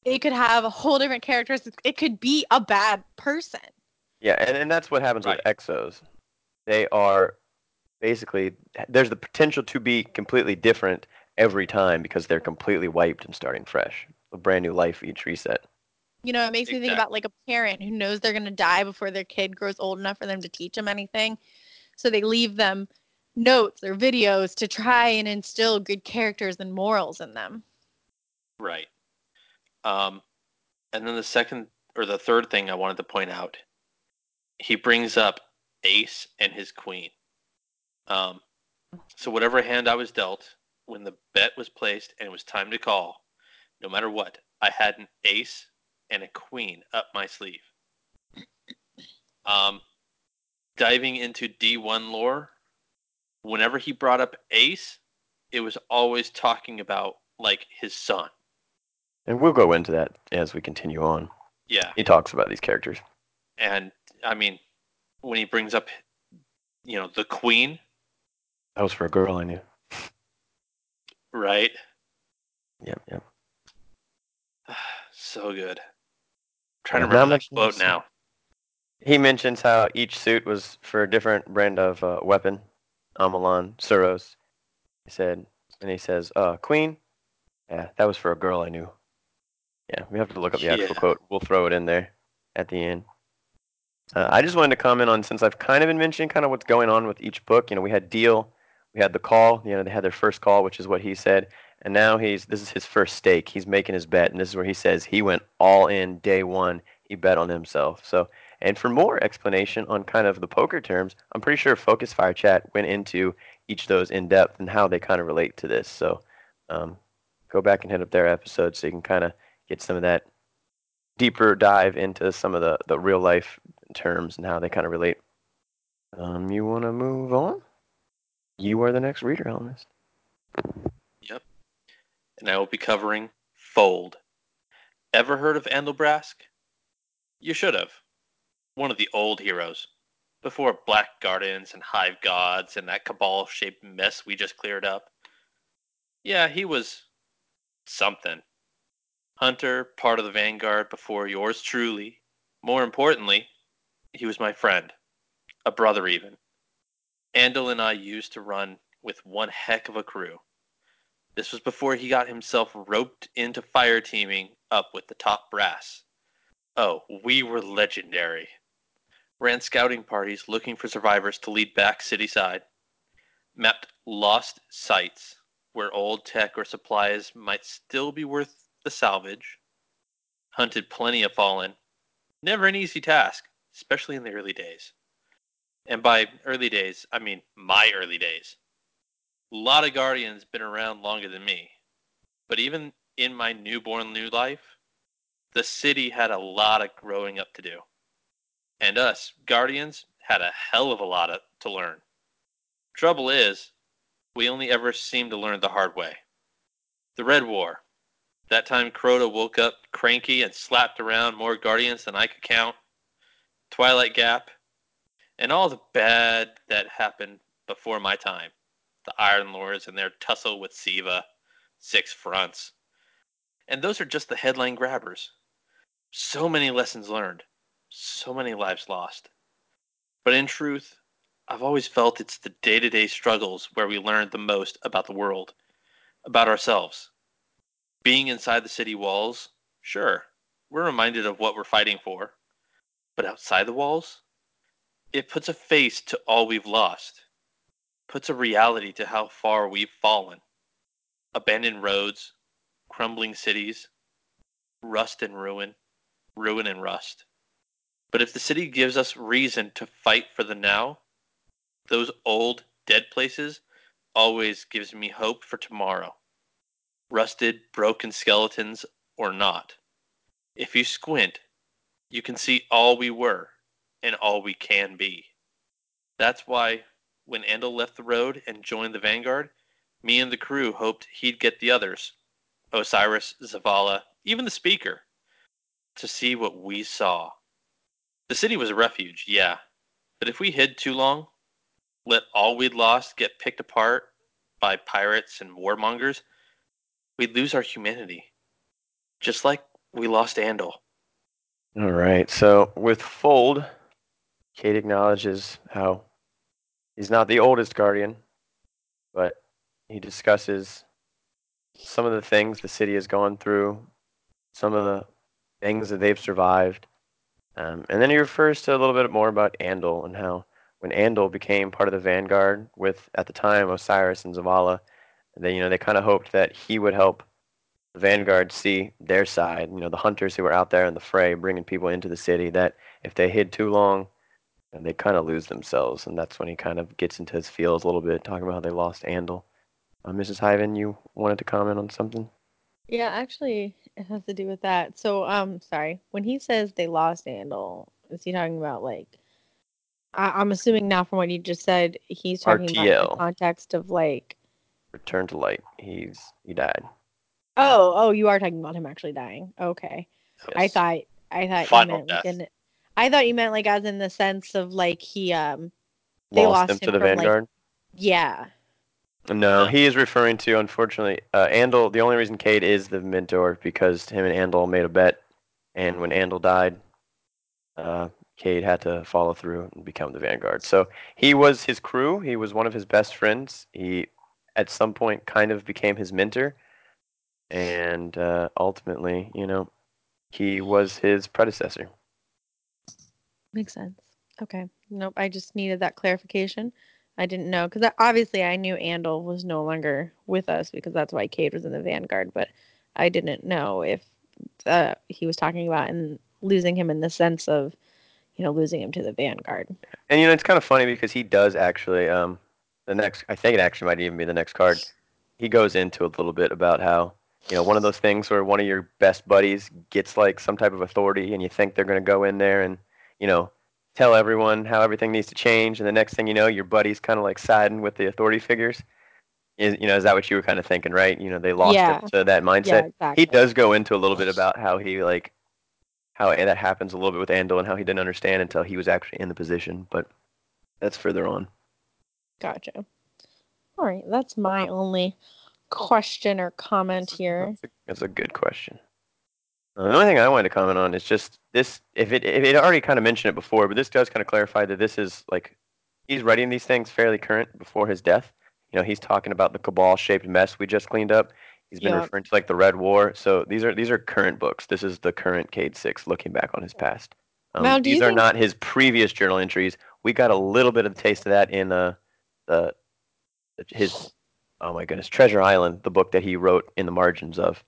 it could have a whole different characteristics. It could be a bad person. yeah, and, and that's what happens Right. with exos. They are basically there's the potential to be completely different every time because they're completely wiped and starting fresh, a brand new life each reset. You know, it makes me think about like a parent who knows they're going to die before their kid grows old enough for them to teach them anything. So they leave them notes or videos to try and instill good characters and morals in them. Right. Um, and then the second or the third thing I wanted to point out, he brings up Ace and his queen. Um, so whatever hand I was dealt, when the bet was placed and it was time to call, no matter what, I had an ace and a queen up my sleeve. Um, diving into D1 lore, whenever he brought up Ace, it was always talking about like his son. And we'll go into that as we continue on. Yeah. He talks about these characters. And I mean, when he brings up, you know, the queen, That was for a girl I knew. right? Yep, yep. <sighs> so good. trying to Yeah, not remember much quote now. He mentions how each suit was for a different brand of uh, weapon. Omolon, Suros. He said, and he says, uh, Queen? Yeah, that was for a girl I knew. Yeah, we have to look up the actual Yeah. quote. We'll throw it in there at the end. Uh, I just wanted to comment on, since I've kind of been mentioning kind of what's going on with each book. You know, we had Deal, we had the call. You know, they had their first call, which is what he said, and now he's this is his first stake. He's making his bet, and this is where he says he went all in day one. He bet on himself. So, and for more explanation on kind of the poker terms, I'm pretty sure Focus Fire Chat went into each of those in depth and how they kind of relate to this. So, um, go back and hit up their episode so you can kind of get some of that deeper dive into some of the, the real life terms and how they kind of relate. Um, you want to move on? You are the next reader, Helmist. Yep. And I will be covering Fold. Ever heard of Andal Brask? You should have. One of the old heroes. Before Black Gardens and Hive Gods and that cabal shaped mess we just cleared up. Yeah, he was something. Hunter, part of the Vanguard before yours truly. More importantly, he was my friend. A brother, even. Andal and I used to run with one heck of a crew. This was before he got himself roped into fire teaming up with the top brass. Oh, we were legendary. Ran scouting parties looking for survivors to lead back city side. Mapped lost sites where old tech or supplies might still be worth the salvage. Hunted plenty of fallen. Never an easy task, especially in the early days. And by early days, I mean my early days. A lot of Guardians been around longer than me. But even in my newborn new life, the city had a lot of growing up to do. And us, Guardians, had a hell of a lot of, to learn. Trouble is, we only ever seem to learn the hard way. The Red War. That time Crota woke up cranky and slapped around more Guardians than I could count. Twilight Gap. And all the bad that happened before my time. The Iron Lords and their tussle with Siva. Six fronts. And those are just the headline grabbers. So many lessons learned. So many lives lost. But in truth, I've always felt it's the day to day struggles where we learn the most about the world, about ourselves. Being inside the city walls, sure, we're reminded of what we're fighting for. But outside the walls, it puts a face to all we've lost, puts a reality to how far we've fallen. Abandoned roads, crumbling cities, rust and ruin, ruin and rust. But if the city gives us reason to fight for the now, those old, dead places always gives me hope for tomorrow. Rusted, broken skeletons or not. If you squint, you can see all we were and all we can be. That's why when Andal left the road and joined the Vanguard, me and the crew hoped he'd get the others Osiris, Zavala, even the speaker to see what we saw. The city was a refuge, yeah, but if we hid too long, let all we'd lost get picked apart by pirates and warmongers, we'd lose our humanity. Just like we lost Andal. All right. So with Fold, Cade acknowledges how he's not the oldest guardian, but he discusses some of the things the city has gone through, some of the things that they've survived. Um, and then he refers to a little bit more about Andal and how when Andal became part of the Vanguard with, at the time, Osiris and Zavala, they, you know, they kind of hoped that he would help the Vanguard see their side, you know, the hunters who were out there in the fray, bringing people into the city, that if they hid too long, they kind of lose themselves. And that's when he kind of gets into his feels a little bit, talking about how they lost Andal. Uh, Mrs. Hyven, you wanted to comment on something? Yeah, actually, it has to do with that. So, um, sorry. When he says they lost Andal, is he talking about like? I- I'm assuming now from what you just said, he's talking about the context of like. Return to light. He's he died. Oh, oh, you are talking about him actually dying. Okay, I Yes. thought I thought Final you meant like death. in. I thought you meant like as in the sense of like he um. they lost, him to the from, like- Vanguard. Yeah. No, he is referring to, unfortunately, uh. The only reason Cade is the mentor because him and Andal made a bet, and when Andal died, uh, Cade had to follow through and become the Vanguard. So he was his crew. He was one of his best friends. He, at some point, kind of became his mentor, and uh, ultimately, you know, he was his predecessor. Makes sense. Okay. Nope. I just needed that clarification. I didn't know because obviously I knew Andal was no longer with us because that's why Cade was in the Vanguard. But I didn't know if uh, he was talking about and losing him in the sense of, you know, losing him to the Vanguard. And you know, it's kind of funny because he does actually. Um, the next, I think it actually might even be the next card. He goes into a little bit about how you know one of those things where one of your best buddies gets like some type of authority, and you think they're going to go in there and you know tell everyone how everything needs to change, and the next thing you know, your buddy's kind of like siding with the authority figures. Is you know is that what you were kind of thinking, right? You know, they lost Yeah. him to that mindset. Yeah, exactly. He does go into a little bit about how he like how that happens a little bit with Andal and how he didn't understand until he was actually in the position, but that's further on. Gotcha. All right, that's my only question or comment here. That's a, that's a good question. Uh, the only thing I wanted to comment on is just this. If it, if it already kind of mentioned it before, but this does kind of clarify that this is like he's writing these things fairly current before his death. You know, he's talking about the cabal-shaped mess we just cleaned up. He's been Yeah. referring to like the Red War. So these are these are current books. This is the current Cade Six looking back on his past. Um, Now, these are think- not his previous journal entries. We got a little bit of the taste of that in uh, the his oh my goodness Treasure Island, the book that he wrote in the margins of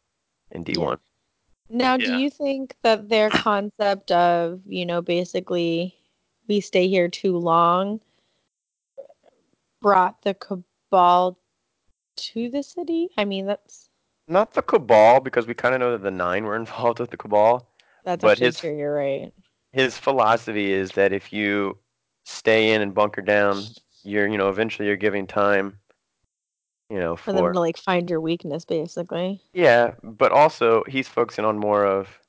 in D one. Now, Yeah. do you think that their <coughs> concept of, you know, basically we stay here too long brought the cabal to the city? I mean, that's Not the Cabal, because we kind of know that the Nine were <laughs> involved with the Cabal. that's But his- true. You're right. His philosophy is that if you stay in and bunker down, you're, you know, eventually you're giving time, you know, For them to like find your weakness, basically. yeah. But also, he's focusing on more of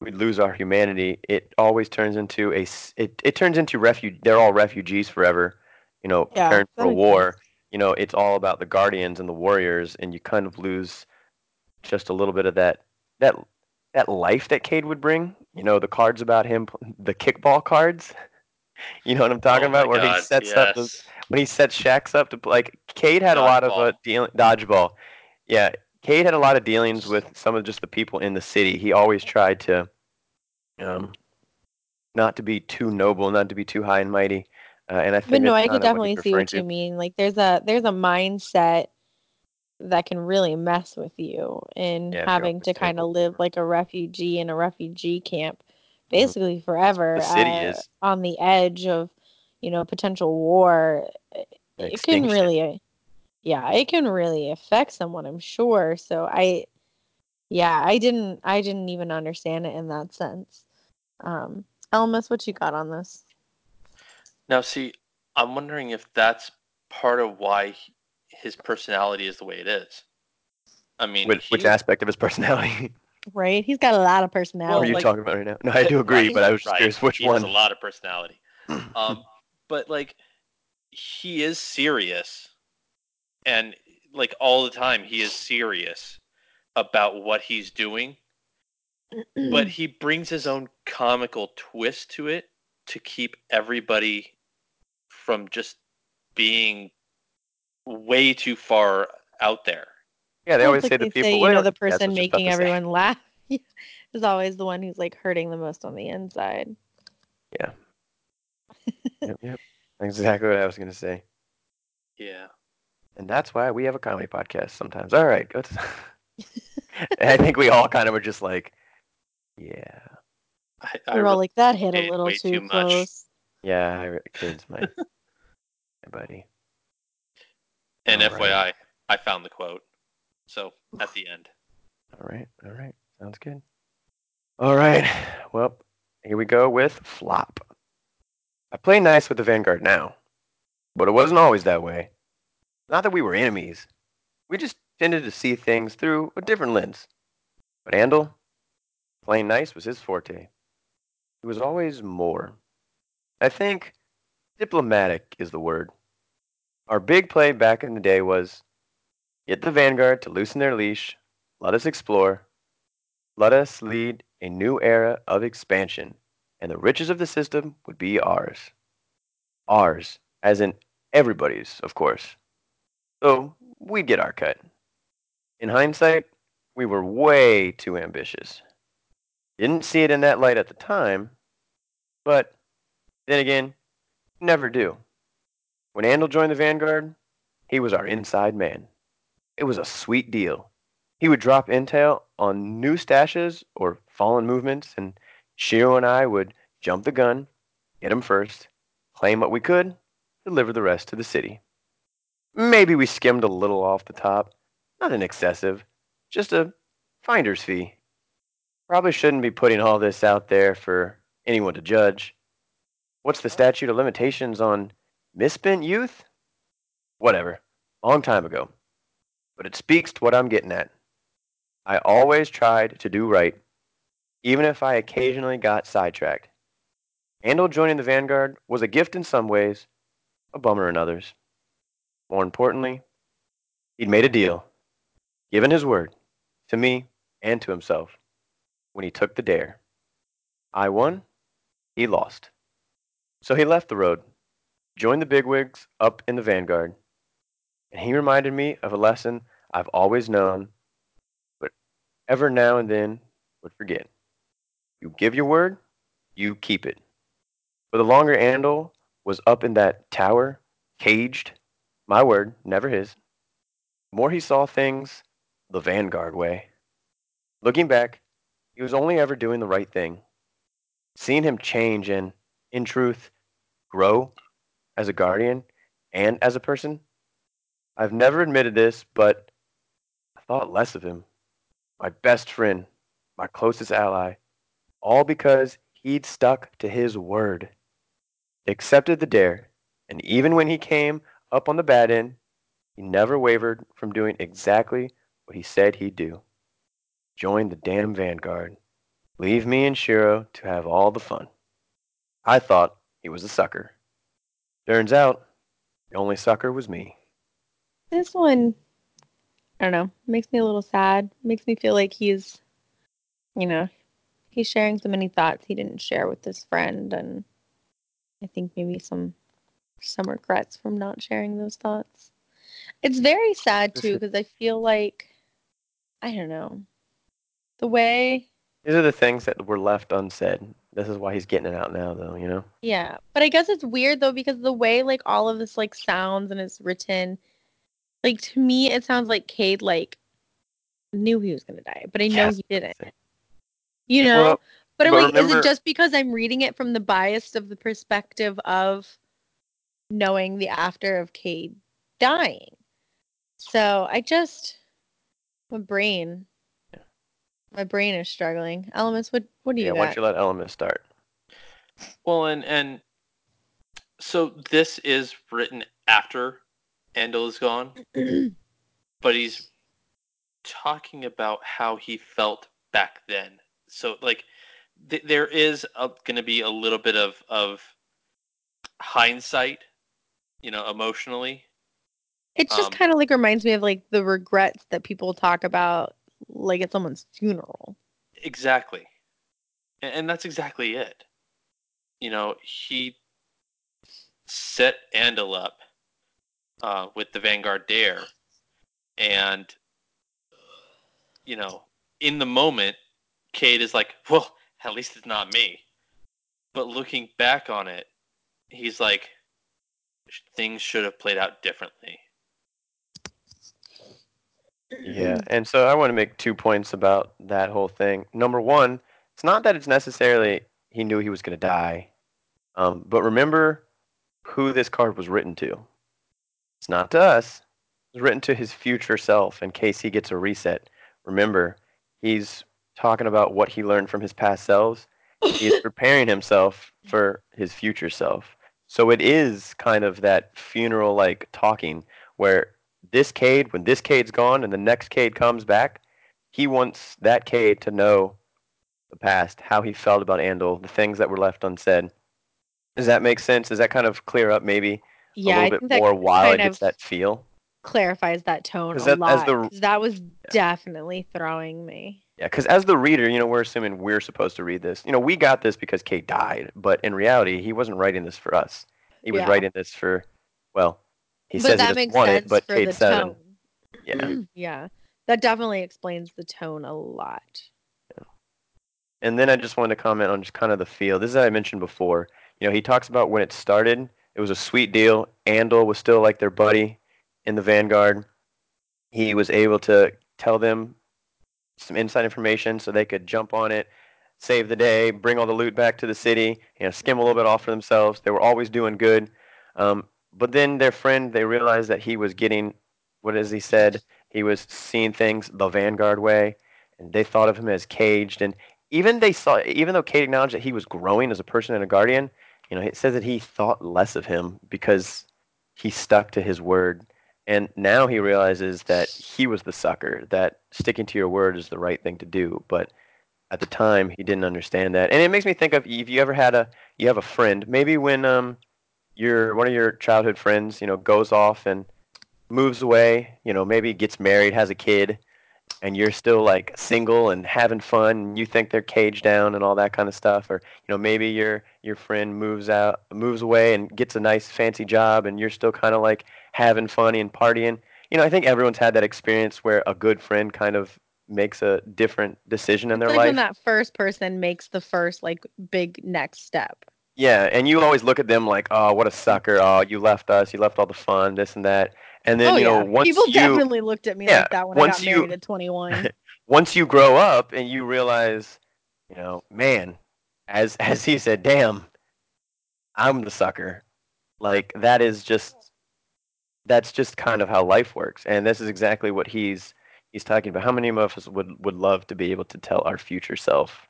we lose our humanity. It always turns into a it, it turns into refuge. They're all refugees forever, you know, Yeah, preparing for a war. sense. You know, it's all about the guardians and the warriors, and you kind of lose just a little bit of that that that life that Cade would bring. You know, the cards about him, the kickball cards. <laughs> You know what I'm oh talking Oh about, where he sets up the, yes. When he sets Shaqs up to like Cade had a lot of uh, Dodgeball. deal dodgeball. Yeah, Cade had a lot of dealings with some of just the people in the city. He always tried to, um, not to be too noble, not to be too high and mighty. Uh, and I think But no, I could kinda what definitely see referring what you mean. Like there's a there's a mindset that can really mess with you in Yeah, having to kind of live like a refugee in a refugee camp basically forever Mm-hmm. The city uh, is on the edge of you know potential war an it can extinction. really yeah it can really affect someone i'm sure so i yeah i didn't i didn't even understand it in that sense um elmas what you got on this Now, see, I'm wondering if that's part of why his personality is the way it is. I mean, Which, which aspect of his personality <laughs> right he's got a lot of personality. What are you like- talking about right now? No, I do <laughs> agree, Right, but I was just right. curious which he one. has a lot of personality. <clears throat> Um, but like, he is serious, and like all the time, he is serious about what he's doing. But <clears throat> he brings his own comical twist to it to keep everybody from just being way too far out there. Yeah, they always it's say like the people. say, you know, the person I was just about making everyone <laughs> laugh is always the one who's like hurting the most on the inside. Yep, yep. Exactly what I was gonna say. Yeah. And that's why we have a comedy podcast sometimes. All right, good. <laughs> I think we all kind of were just like, yeah, I, I We're all like that hit a little too, too much. close. yeah. I, re- kids, my, <laughs> my buddy. and All right. FYI, I found the quote. So at the end. All right, all right, sounds good. All right, well, here we go with flop. I play nice with the Vanguard now, but it wasn't always that way. Not that we were enemies. We just tended to see things through a different lens. But Andal, playing nice was his forte. He was always more. I think diplomatic is the word. Our big play back in the day was get the Vanguard to loosen their leash, let us explore, let us lead a new era of expansion, and the riches of the system would be ours. Ours, as in everybody's, of course. So we'd get our cut. In hindsight, we were way too ambitious. Didn't see it in that light at the time, but then again, never do. When Andal joined the Vanguard, he was our inside man. It was a sweet deal. He would drop intel on new stashes or fallen movements, and Shiro and I would jump the gun, get 'em first, claim what we could, deliver the rest to the city. Maybe we skimmed a little off the top, not an excessive, just a finder's fee. Probably shouldn't be putting all this out there for anyone to judge. What's the statute of limitations on misspent youth? Whatever. Long time ago. But it speaks to what I'm getting at. I always tried to do right, even if I occasionally got sidetracked. Andal joining the Vanguard was a gift in some ways, a bummer in others. More importantly, he'd made a deal, given his word, to me and to himself, when he took the dare. I won, he lost. So he left the road, joined the bigwigs up in the Vanguard, and he reminded me of a lesson I've always known, but ever now and then would forget. You give your word, you keep it. But the longer Andal was up in that tower, caged, my word, never his, the more he saw things the Vanguard way. Looking back, he was only ever doing the right thing. Seeing him change and, in truth, grow as a guardian and as a person, I've never admitted this, but I thought less of him. My best friend, my closest ally, all because he'd stuck to his word. Accepted the dare, and even when he came up on the bad end, he never wavered from doing exactly what he said he'd do. Join the damn Vanguard. Leave me and Shiro to have all the fun. I thought he was a sucker. Turns out, the only sucker was me. This one, I don't know, makes me a little sad. Makes me feel like he's, you know, he's sharing so many thoughts he didn't share with his friend, and I think maybe some some regrets from not sharing those thoughts. It's very sad too because I feel like I don't know the way. These are the things that were left unsaid. This is why he's getting it out now, though, you know? Yeah, but I guess it's weird though because the way like all of this like sounds and is written, like to me it sounds like Cade like knew he was gonna die, but I know Yes. he didn't. You know, Well, but I'm but like, is it just because I'm reading it from the bias of the perspective of knowing the after of Cade dying? So I just my brain, my brain is struggling. Elements, what what do you Yeah, why don't you let Elements start? Well, and and so this is written after Andal is gone, <clears throat> but he's talking about how he felt back then. So like th- there is going to be a little bit of of hindsight, you know, emotionally. It just Um, kind of like reminds me of like the regrets that people talk about like at someone's funeral. Exactly. And, and that's exactly it. You know, he set Andal up uh, with the Vanguard Dare. And, you know, in the moment, Cade is like, well, at least it's not me. But looking back on it, he's like, things should have played out differently. Yeah, and so I want to make two points about that whole thing. Number one, it's not that it's necessarily he knew he was going to die, um, but remember who this card was written to. It's not to us. It's written to his future self in case he gets a reset. Remember, he's talking about what he learned from his past selves. He's <laughs> preparing himself for his future self. So it is kind of that funeral like talking where this Cade, when this Cade's gone and the next Cade comes back, he wants that Cade to know the past, how he felt about Andal, the things that were left unsaid. Does that make sense? Does that kind of clear up maybe yeah, a I little think bit more while it gets that feel? Clarifies that tone a that- lot. the- that was definitely throwing me. Yeah, because as the reader, you know, we're assuming we're supposed to read this. You know, we got this because Cade died, but in reality, he wasn't writing this for us. He was Yeah. writing this for, well, he but says he that doesn't makes want sense it, but Cade seven, yeah. <clears throat> yeah, that definitely explains the tone a lot. And then I just wanted to comment on just kind of the feel. This is what I mentioned before. You know, he talks about when it started, It was a sweet deal. Andal was still like their buddy in the Vanguard. He was able to tell them some inside information so they could jump on it, save the day, bring all the loot back to the city, you know, skim a little bit off for themselves. They were always doing good. Um, but then their friend, they realized that he was getting, what is he said, he was seeing things the Vanguard way, and they thought of him as caged. And even they saw, even though Cade acknowledged that he was growing as a person and a guardian, you know, it says that he thought less of him because he stuck to his word. And now he realizes that he was the sucker, that sticking to your word is the right thing to do. But at the time, he didn't understand that. And it makes me think of if you ever had a, you have a friend, maybe when um, your one of your childhood friends, you know, goes off and moves away, you know, maybe gets married, has a kid, and you're still like single and having fun and you think they're caged down and all that kind of stuff or you know maybe your your friend moves out moves away and gets a nice fancy job and you're still kind of like having fun and partying you know i think everyone's had that experience where a good friend kind of makes a different decision in their like life when that first person makes the first like big next step. yeah and you always look at them like oh what a sucker oh you left us you left all the fun this and that and then oh you know yeah, once people you definitely looked at me yeah, like that when once I got you- married at 21. <laughs> once you grow up and you realize, you know, man, as <laughs> as he said, damn, I'm the sucker. Like that is just that's just kind of how life works. And this is exactly what he's he's talking about. How many of us would would love to be able to tell our future self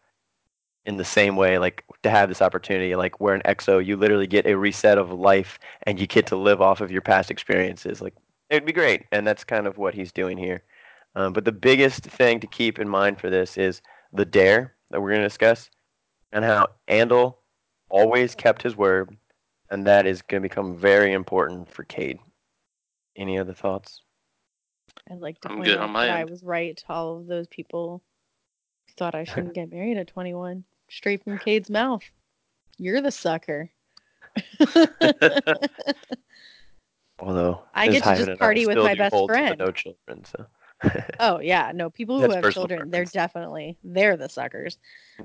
in the same way, like to have this opportunity, like we're an exo, you literally get a reset of life and you get to live off of your past experiences. Like it'd be great. And that's kind of what he's doing here. Um, but the biggest thing to keep in mind for this is the dare that we're going to discuss and how Andal always kept his word, and that is going to become very important for Cade. Any other thoughts? I'd like to I'm point good out on my that I end. was right to all of those people who thought I shouldn't <laughs> get married at 21. Straight from <laughs> Cade's mouth. You're the sucker. <laughs> Although I get to just Hyman and I party with my best hold to the friend. no children, so oh yeah, no, people who That's have personal children, they're definitely they're the suckers.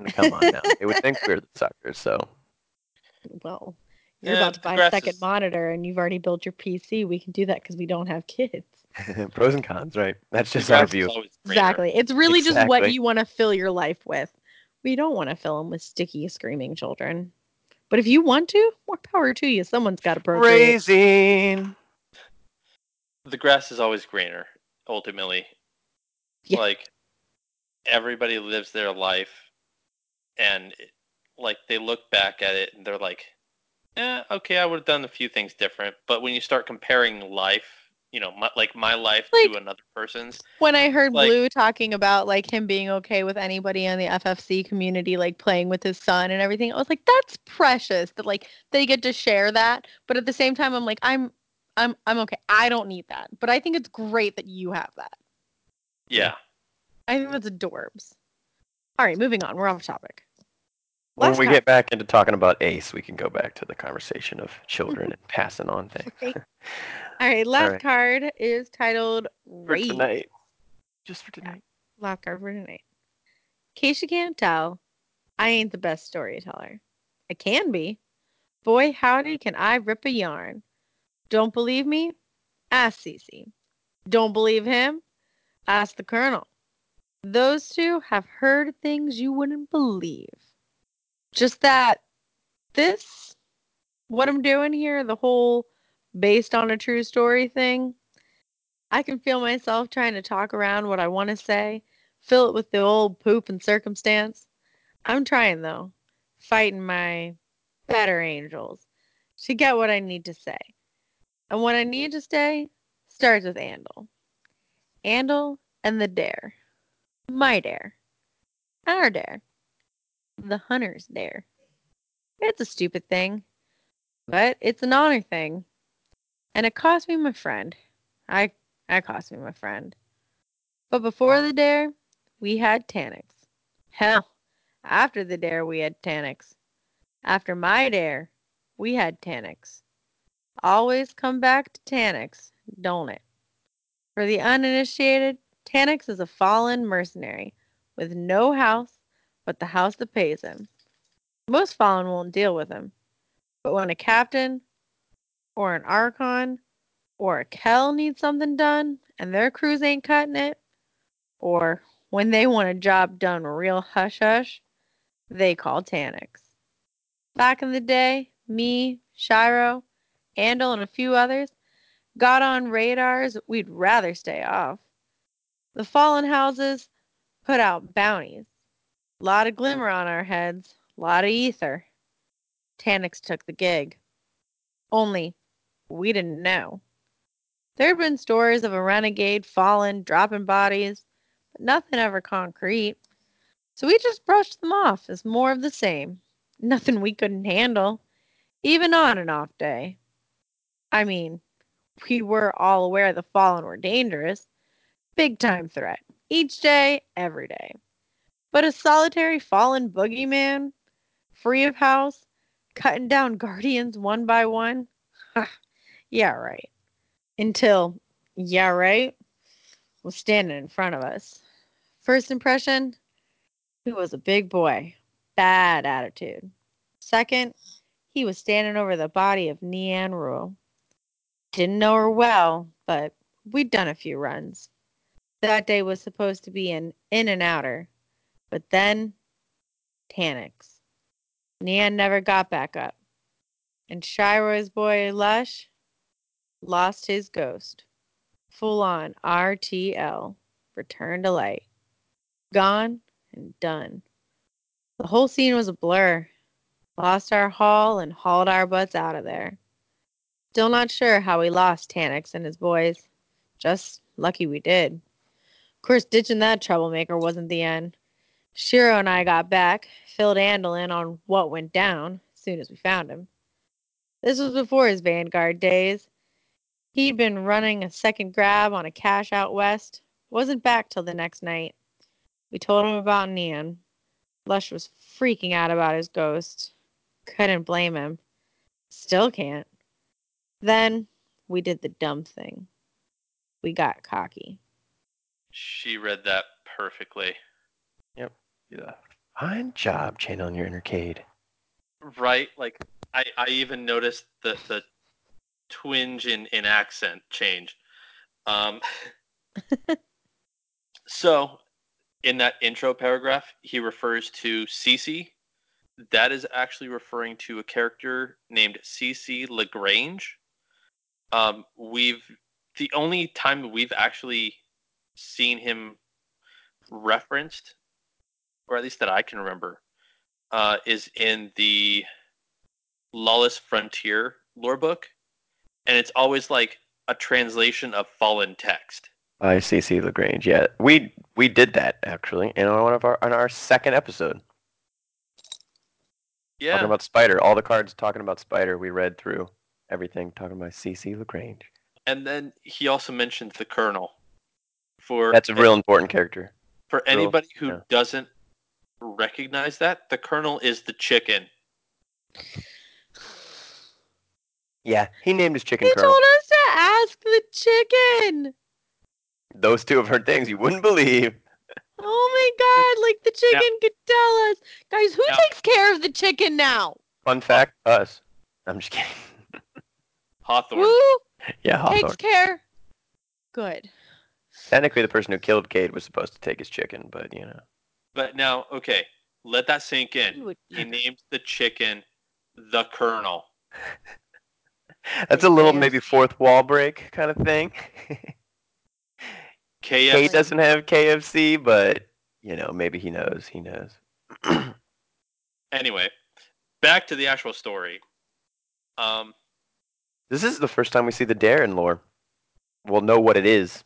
come on now. They would think we're the suckers, so Well, you're Yeah, about to buy a second monitor and you've already built your PC. We can do that because we don't have kids. <laughs> pros and cons, right? That's just our view. Exactly. It's really just what you want to fill your life with. We don't want to fill them with sticky, screaming children. But if you want to, more power to you. Someone's got to procreate. Raising. The grass is always greener, ultimately. Yeah. Like everybody lives their life and it- like they look back at it and they're like, eh, okay, I would have done a few things different. But when you start comparing life, you know, my, like my life Like- to another person's, When I heard Like- Blue talking about like him being okay with anybody in the FFC community like playing with his son and everything, I was like, that's precious that like they get to share that. But at the same time, I'm like, I'm I'm I'm okay. I don't need that. But I think it's great that you have that. yeah. I think that's adorbs. All right, moving on. We're off topic. When we card. get back into talking about Ace, we can go back to the conversation of children and passing on things. <laughs> <laughs> Right. All right, last right. card is titled For tonight. Just for tonight. Last card for tonight. In case you can't tell, I ain't the best storyteller. I can be. Boy, howdy, can I rip a yarn. Don't believe me? Ask Cece. Don't believe him? Ask the Colonel. Those two have heard things you wouldn't believe. Just that this, what I'm doing here, the whole based on a true story thing, I can feel myself trying to talk around what I want to say, fill it with the old poop and circumstance. I'm trying though, fighting my better angels to get what I need to say. And what I need to say starts with Andal. Andal and the dare. My dare. Our dare. The hunter's dare. It's a stupid thing, but it's an honor thing. And it cost me my friend. I I cost me my friend. But before the dare, we had Taniks. Hell, after the dare, we had Taniks. After my dare, we had Taniks. Always come back to Taniks, don't it? For the uninitiated, Taniks is a fallen mercenary with no house but the house that pays him. Most fallen won't deal with him. But when a captain or an Archon or a Kel needs something done and their crews ain't cutting it, or when they want a job done real hush hush, they call Taniks. Back in the day, me, Shiro, Andal, and a few others got on radars we'd rather stay off. The fallen houses put out bounties. Lot of glimmer on our heads, lot of ether. Taniks took the gig. Only we didn't know. There'd been stories of a renegade fallen, dropping bodies, but nothing ever concrete. So we just brushed them off as more of the same. Nothing we couldn't handle, even on an off day. I mean, we were all aware the fallen were dangerous. Big time threat. Each day, every day. But a solitary fallen boogeyman, free of house, cutting down guardians one by one? yeah, right. Until, yeah, right, was standing in front of us. First impression, he was a big boy. Bad attitude. Second, he was standing over the body of Nian Rule. Didn't know her well, but we'd done a few runs. That day was supposed to be an in and outer, but then Taniks. Nian never got back up. And Shiro's boy Lush lost his ghost. Full on RTL. Return to light. Gone and done. The whole scene was a blur. Lost our haul and hauled our butts out of there. Still not sure how we lost Taniks and his boys. Just lucky we did. Of course, ditching that troublemaker wasn't the end. Shiro and I got back, filled Andal in on what went down as soon as we found him. This was before his Vanguard days. He'd been running a second grab on a cache out west, wasn't back till the next night. We told him about Nian. Lush was freaking out about his ghost. Couldn't blame him. Still can't. Then we did the dumb thing. We got cocky. She read that perfectly. Yeah. Fine job channeling your inner Cade. Right? Like I, I even noticed the the twinge in, in accent change. Um <laughs> so in that intro paragraph, he refers to Cece. That is actually referring to a character named Cece Lagrange. Um, we've the only time we've actually seen him referenced, or at least that I can remember, uh, is in the Lawless Frontier lore book, and it's always like a translation of fallen text. By CC Lagrange. Yeah, we we did that actually in one of our on our second episode Yeah, talking about Spider. All the cards talking about Spider. We read through everything talking about CC Lagrange. and then he also mentions the Colonel. For That's a real important character. for real- anybody who yeah. doesn't recognize that, the Colonel is the chicken. Yeah, he named his chicken He Colonel. told us to ask the chicken. Those two have heard things you wouldn't believe. Oh my god, like the chicken could tell us. Guys, who Now- takes care of the chicken now? Fun fact, us. I'm just kidding. Hawthorne. Who Yeah, takes Hawthorne. care? Good. Technically, the person who killed Cade was supposed to take his chicken, but you know. But now, okay, let that sink in. He named the chicken the Colonel. That's a little maybe fourth wall break kind of thing. <laughs> KFC. Cade doesn't have KFC, but you know, maybe he knows. He knows. <clears throat> Anyway, back to the actual story. Um, this is the first time we see the Darren lore. We'll know what it is.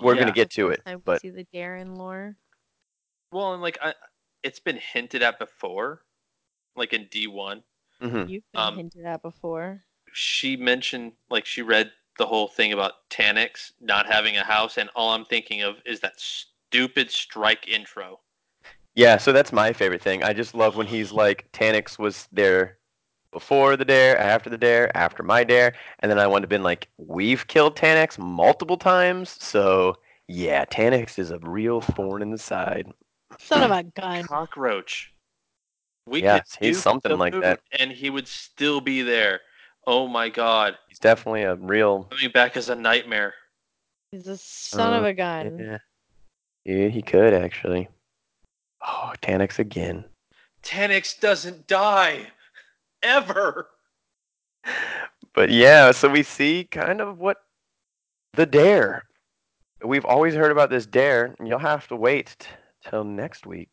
We're yeah. gonna get to it, I would but see the Darren lore. Well, and like I, it's been hinted at before, like in D one. mhm. You've been Um, hinted at before. She mentioned like she read the whole thing about Taniks not having a house, and all I'm thinking of is that stupid strike intro. yeah. So that's my favorite thing. I just love when he's like, Taniks was there before the dare, after the dare, after my dare, and then I would have been like, we've killed Taniks multiple times, so yeah, Taniks is a real thorn in the side. Son of a gun. Cockroach. We Yeah, could he's something like that. and he would still be there. Oh my god. He's definitely a real. Coming back as a nightmare. He's a son of Uh, a gun. Yeah. yeah, he could actually. Oh, Taniks again. Taniks doesn't die. Ever. But yeah, so we see kind of what the dare. We've always heard about this dare, and you'll have to wait t- till next week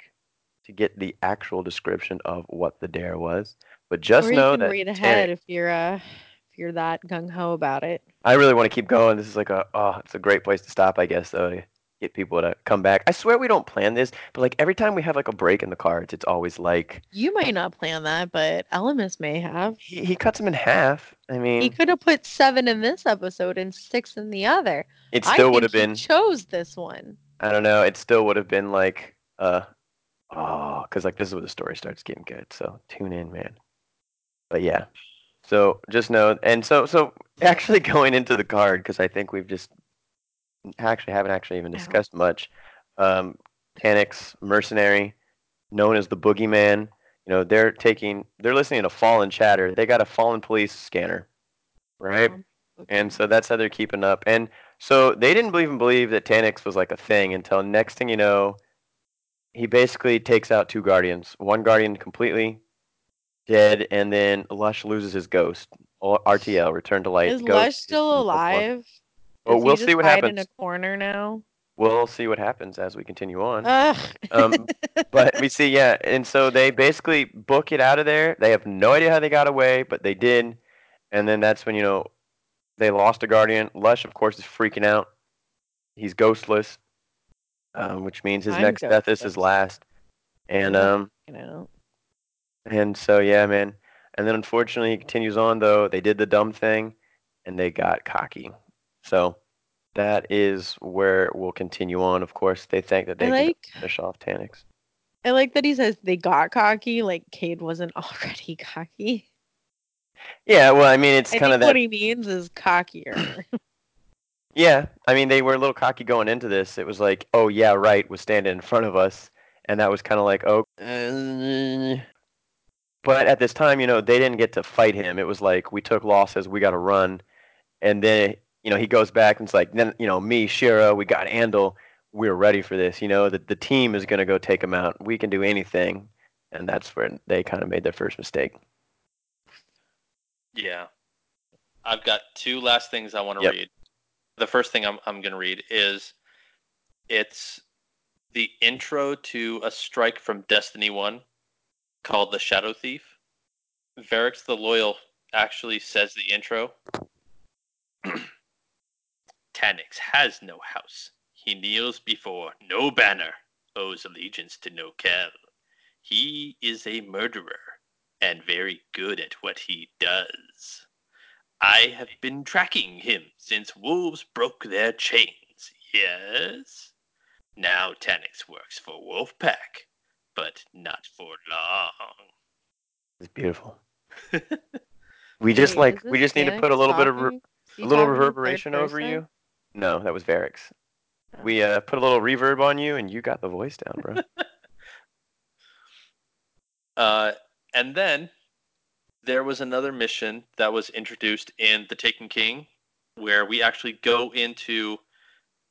to get the actual description of what the dare was. But just or know you can that read ahead if you're uh if you're that gung ho about it. I really want to keep going. This is like a oh, it's a great place to stop, I guess, though, to get people to come back. I swear we don't plan this, but like every time we have like a break in the cards, it's always like You might not plan that, but Elemis may have. he, he cuts them in half. I mean, He could have put seven in this episode and six in the other. it still would have been. chose this one. I don't know. It still would have been like, uh, oh, because like this is where the story starts getting good. So tune in, man. But yeah, so just know, and so so actually <laughs> going into the card because I think we've just actually haven't actually even discussed much. Um, Taniks, mercenary, known as the boogeyman. You know, they're taking, they're listening to Fallen chatter. They got a Fallen police scanner, right? And so that's how they're keeping up. And so they didn't even believe that Taniks was like a thing until next thing you know, he basically takes out two guardians. One guardian completely dead, and then Lush loses his ghost. RTL, Return to Light. Is Ghost Lush still alive? Well, we'll see what happens. in a corner now. We'll see what happens as we continue on. Um, but we <laughs> see, yeah, and so they basically book it out of there. They have no idea how they got away, but they did. And then that's when you know they lost a guardian. Lush, of course, is freaking out. He's ghostless, um, which means his I'm next death is his last. And um, you know. and so yeah, man. And then unfortunately, he continues on though. They did the dumb thing, and they got cocky. So that is where we'll continue on. Of course, they think that they I can like finish off Taniks. I like that he says they got cocky, like Cade wasn't <laughs> already cocky. Yeah, well, I mean, it's kind of that. what he means is cockier. <clears throat> <laughs> Yeah, I mean, they were a little cocky going into this. It was like, oh yeah, right, was standing in front of us, and that was kind of like, oh. uh, But at this time, you know, they didn't get to fight him. It was like we took losses, we got to run, and then you know he goes back and it's like, then you know, me, Shiro, we got Andal, we're ready for this. You know, the the team is gonna go take him out. We can do anything, and that's where they kind of made their first mistake. Yeah. I've got two last things I want to Yep. read. The first thing I'm, I'm going to read is it's the intro to a strike from Destiny 1 called The Shadow Thief. Variks the Loyal actually says the intro. <clears throat> Taniks has no house. He kneels before no banner, owes allegiance to no Kel. He is a murderer and very good at what he does. I have been tracking him since wolves broke their chains, yes? Now Taniks works for Wolfpack, but not for long. It's beautiful. <laughs> We just Wait, like we this just need to put a little bit of re- talking? Is he a little talking in third reverberation over you. No, that was Variks. Oh. We uh, put a little reverb on you, and you got the voice down, bro. <laughs> Uh, and then there was another mission that was introduced in The Taken King, where we actually go into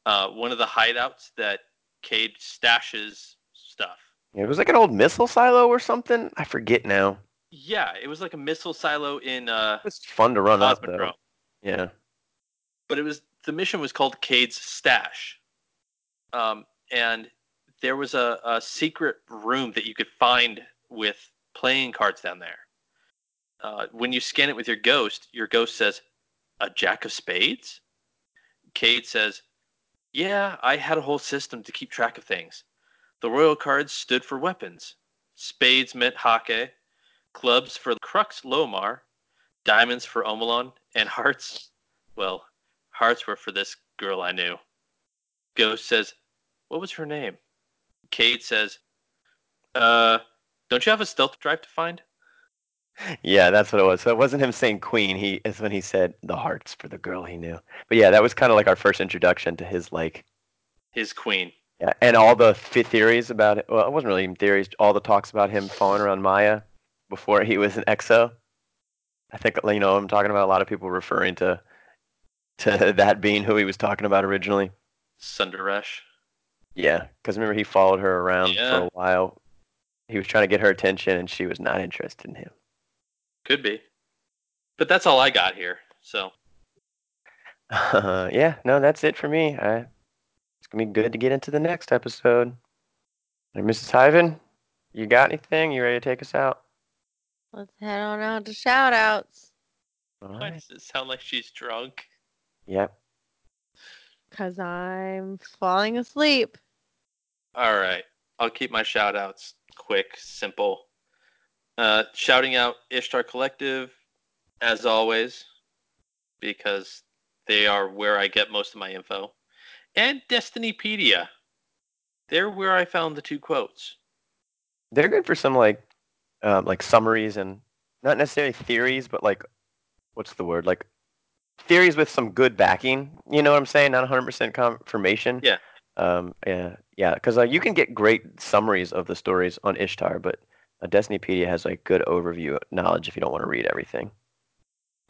uh, one of the hideouts that Cade stashes stuff. it was like an old missile silo or something. I forget now. Yeah, it was like a missile silo in uh, It's fun to run up though. Yeah. but it was the mission was called Cade's Stash, um, and there was a, a secret room that you could find with playing cards down there. Uh, when you scan it with your ghost, your ghost says, "A jack of spades." Cade says, "Yeah, I had a whole system to keep track of things. The royal cards stood for weapons. Spades meant Häkke, clubs for Crux Lomar, diamonds for Omolon, and hearts, well, hearts were for this girl I knew. Ghost says, What was her name? Cade says, Uh, don't you have a stealth drive to find? Yeah, that's what it was. So it wasn't him saying queen. He is when he said the hearts for the girl he knew. But yeah, that was kind of like our first introduction to his like His queen. yeah, and all the th- theories about it. Well, it wasn't really even theories. All the talks about him falling around Maya before he was an EXO. I think you know I'm talking about a lot of people referring to to <laughs> that being who he was talking about originally. Sundaresh. Yeah, because remember he followed her around for a while. He was trying to get her attention, and she was not interested in him. Could be. But that's all I got here. So Uh, <laughs> yeah, no, that's it for me. I, it's gonna be good to get into the next episode. And Mrs. Hyven, you got anything? You ready to take us out? Let's head on out to shout outs. All why right. does it sound like she's drunk? Yep. Because I'm falling asleep. All right. I'll keep my shout outs quick, simple. Uh, shouting out Ishtar Collective, as always, because they are where I get most of my info. And Destinypedia. They're where I found the two quotes. They're good for some like, um, like summaries and not necessarily theories, but like, what's the word? Like theories with some good backing. You know what I'm saying? Not 100% confirmation. Yeah. Um. Yeah. Yeah. Because uh, you can get great summaries of the stories on Ishtar, but uh, Destinypedia has like good overview knowledge if you don't want to read everything.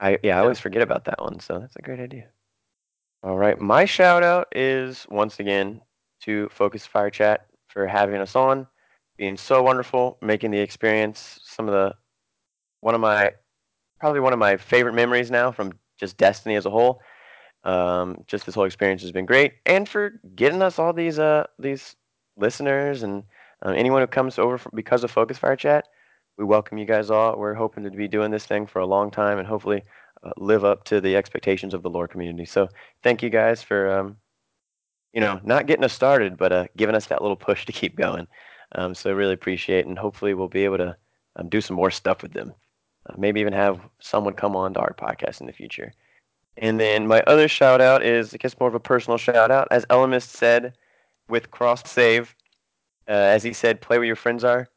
I yeah. I always forget about that one, so that's a great idea. All right. My shout out is once again to Focus Fire Chat for having us on, being so wonderful, making the experience some of the one of my probably one of my favorite memories now from just Destiny as a whole. Um, just this whole experience has been great, and for getting us all these uh these listeners and uh, anyone who comes over because of Focus Fire Chat. We welcome you guys all. We're hoping to be doing this thing for a long time and hopefully uh, live up to the expectations of the lore community. So thank you guys for um, you know not getting us started, but uh, giving us that little push to keep going. Um, so I really appreciate, and hopefully we'll be able to um, do some more stuff with them. Uh, maybe even have someone come on to our podcast in the future. And then my other shout out is, I guess, more of a personal shout out. As Elemist said with Cross Save, uh, as he said, play where your friends are.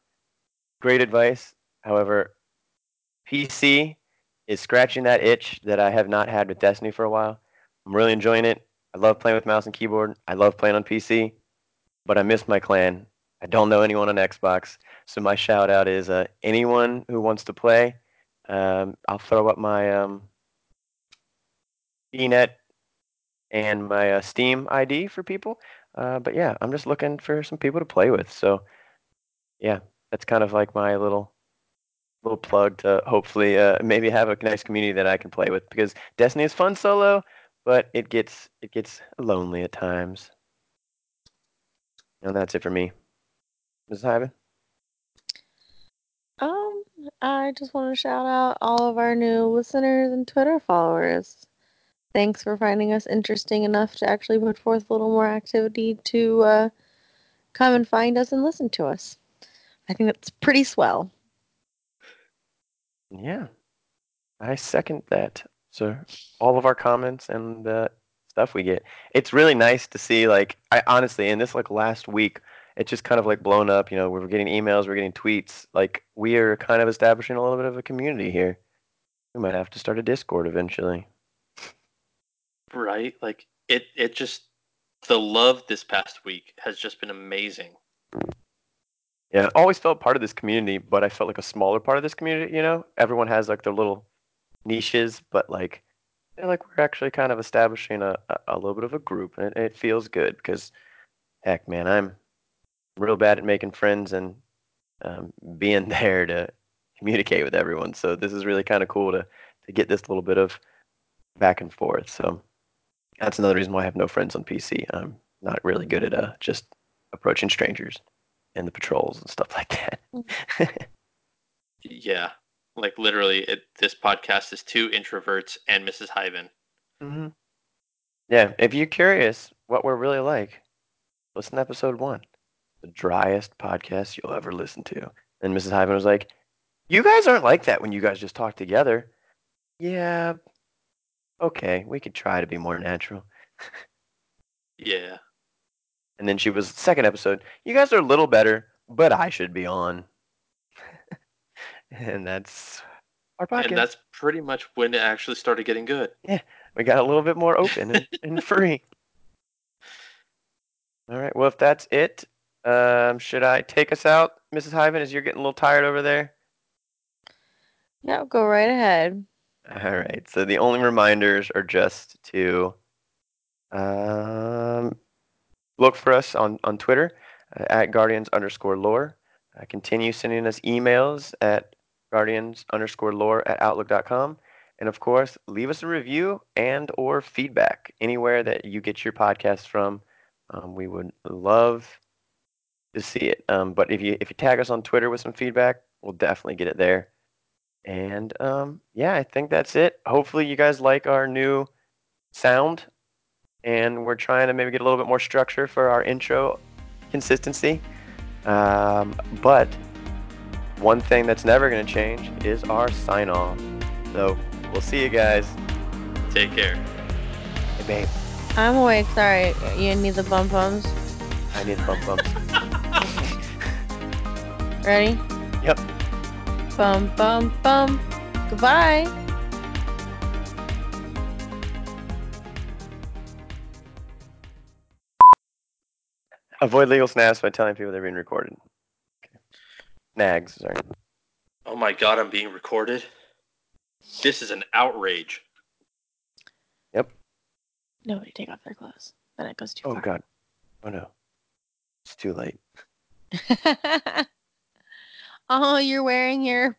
Great advice. However, PC is scratching that itch that I have not had with Destiny for a while. I'm really enjoying it. I love playing with mouse and keyboard. I love playing on PC, but I miss my clan. I don't know anyone on Xbox. So my shout out is uh, anyone who wants to play. Um, I'll throw up my um, ENET and my uh, Steam ID for people. Uh, but yeah, I'm just looking for some people to play with. So yeah, that's kind of like my little little plug to hopefully uh, maybe have a nice community that I can play with because Destiny is fun solo, but it gets it gets lonely at times. And that's it for me. Mrs. Hyven? Um, I just want to shout out all of our new listeners and Twitter followers. Thanks for finding us interesting enough to actually put forth a little more activity to uh, come and find us and listen to us. I think that's pretty swell. Yeah, I second that. So all of our comments and the stuff we get, it's really nice to see. Like I honestly, in this like last week, it's just kind of like blown up. You know, we're getting emails, we're getting tweets. Like we are kind of establishing a little bit of a community here. We might have to start a Discord eventually. Right? Like it it just the love this past week has just been amazing. Yeah, I always felt part of this community, but I felt like a smaller part of this community. You know, everyone has like their little niches, but like, like we're actually kind of establishing a, a, a little bit of a group, and it, it feels good because, heck, man, I'm real bad at making friends and um, being <laughs> there to communicate with everyone. So this is really kind of cool to to get this little bit of back and forth. So that's another reason why I have no friends on PC. I'm not really good at uh, just approaching strangers and the patrols and stuff <laughs> like that. <laughs> Yeah. Like literally it this podcast is two introverts and Mrs. Hyven. hmm Yeah, if you're curious what we're really like, listen to episode one, the driest podcast you'll ever listen to. And Mrs. Hyven was like, "You guys aren't like that when you guys just talk together." Yeah. Okay, we could try to be more natural. Yeah. And then she was second episode. You guys are a little better, but I should be on. <laughs> and that's our podcast. And that's pretty much when it actually started getting good. Yeah, we got a little bit more open and, and free. <laughs> All right. Well, if that's it, um, should I take us out, Mrs. Hyven, as you're getting a little tired over there? Yeah, go right ahead. All right. So the only reminders are just to um, look for us on, on Twitter uh, at guardians underscore lore. Uh, continue sending us emails at guardians underscore lore at outlook.com. And of course, leave us a review and or feedback anywhere that you get your podcast from. Um, we would love to see it. Um, but if you if you tag us on Twitter with some feedback, we'll definitely get it there. And um, yeah, I think that's it. Hopefully, you guys like our new sound, and we're trying to maybe get a little bit more structure for our intro consistency. Um, but one thing that's never going to change is our sign off. So we'll see you guys. Take care. Hey, babe, I'm awake. Sorry. You need the bum bums. I need bump bumps. <laughs> Ready? Yep. Bum bum bum. Goodbye. Avoid legal snaps by telling people they're being recorded. Okay. Nags, sorry. Oh my god, I'm being recorded. This is an outrage. Yep. Nobody take off their clothes. Then it goes too Oh far. Oh god. Oh no. It's too late. <laughs> oh, you're wearing your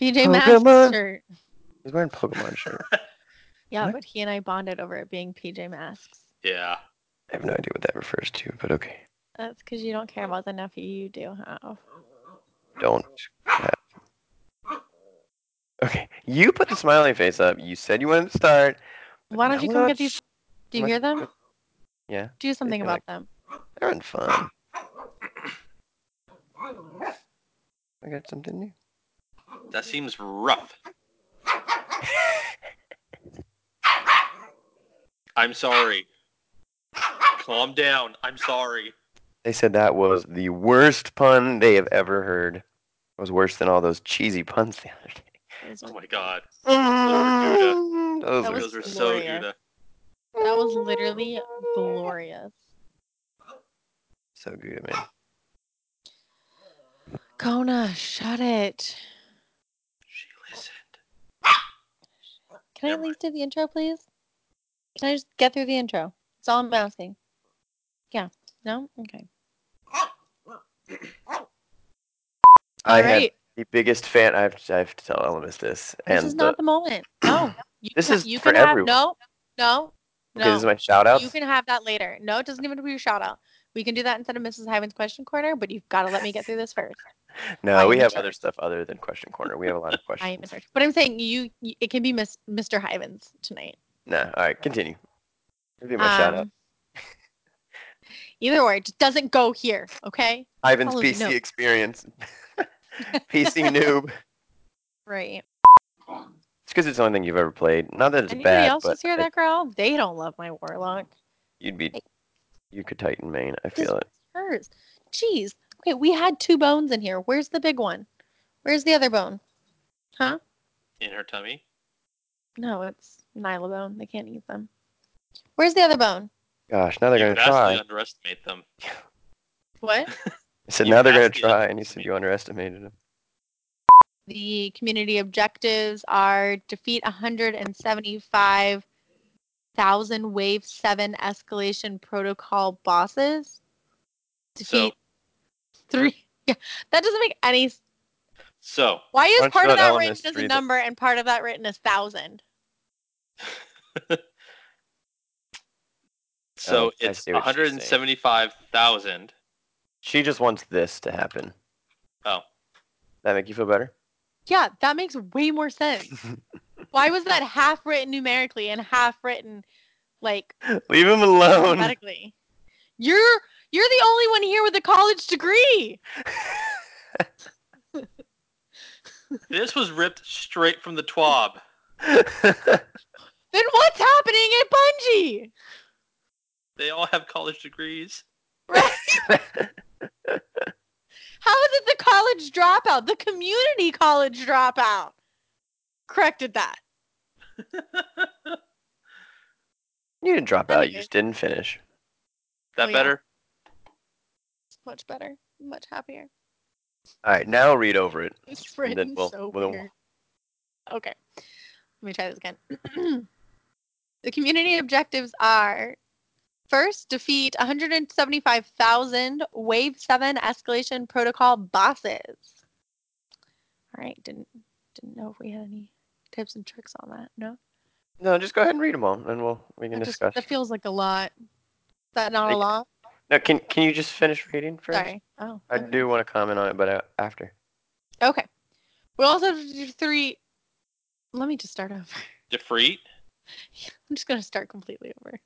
PJ Pokemon. Masks shirt. He's wearing Pokemon shirt. <laughs> Yeah, What? but he and I bonded over it being PJ Masks. Yeah. I have no idea what that refers to, but okay. That's because you don't care about the nephew you do have. Don't. have- <laughs> Okay, you put the smiley face up. You said you wanted to start. but Why don't now you we're come not get these? sh- Do you much hear them? Yeah, Do something about like- them. they're having fun. <laughs> I got something new. That seems rough. I'm sorry. Calm down. I'm sorry. They said that was the worst pun they have ever heard. It was worse than all those cheesy puns the other day. Oh my god. <laughs> Those That are was Those are so glorious. Gouda. That was literally glorious. so good, man. Kona, shut it. She listened. Can I Never at least do the intro, please? Can I just get through the intro? It's all I'm asking. Yeah. No? Okay. I All had the biggest fan. I have to, I have to tell Elemis this. And This is not the- the moment. <clears throat> No. You This can, is you for can have everyone. no, no, okay, no. this is my shout out. You can have that later. No, it doesn't even have to be your shout out. We can do that instead of Mrs. Hyman's question corner, but you've got to let me get through this first. I No, am we have other stuff other than question corner. We have a lot of questions. <laughs> I am in charge. But I'm saying you, it can be Miss, Mr. Hyman's tonight. No, all right, continue. Give you my shout out. Um, Either or, it just doesn't go here, okay? Ivan's PC experience. <laughs> PC noob. Right. It's because it's the only thing you've ever played. Not that it's Anybody bad, else but is here I- that girl? They don't love my warlock. you'd be you could tighten main. I feel it. hers. Jeez. Okay, we had two bones in here. Where's the big one? Where's the other bone? Huh? In her tummy. No, it's Nyla bone. They can't eat them. Where's the other bone? Gosh, now they're gonna vastly You underestimate them. What? <laughs> I said you now they're gonna try, and you said you underestimated them. the community objectives are defeat 175,000 Wave 7 escalation protocol bosses. So, Defeat three. <laughs> Yeah, that doesn't make any. so Why is Why don't you part of that written as a number and part of that written as thousand? <laughs> so Oh, it's see what she's saying. 175,000. She just wants this to happen. Oh. That make you feel better? Yeah, that makes way more sense. <laughs> Why was that half written numerically and half written like Leave him alone. alphabetically? You're you're the only one here with a college degree. This was ripped straight from the TWAB. <laughs> Then what's happening at Bungie? They all have college degrees. Right? <laughs> How is it the college dropout? The community college dropout corrected that. <laughs> you didn't drop out. You just didn't finish. that Oh, yeah. better? Much better, much happier. All right, now read over it. It's written we'll- so we'll- weird. Okay. Let me try this again. <clears throat> the community objectives are first, defeat 175,000 Wave 7 escalation protocol bosses. All right, didn't didn't know if we had any tips and tricks on that. No, No, just go ahead and read them all, and we'll we can that, just, discuss. that feels like a lot. Is that not a lot? No, can can you just finish reading first? Sorry. Oh, I okay. do want to comment on it, but uh, after. Okay. We also have to do three. Let me just start over. Defreet. <laughs> I'm just gonna start completely over.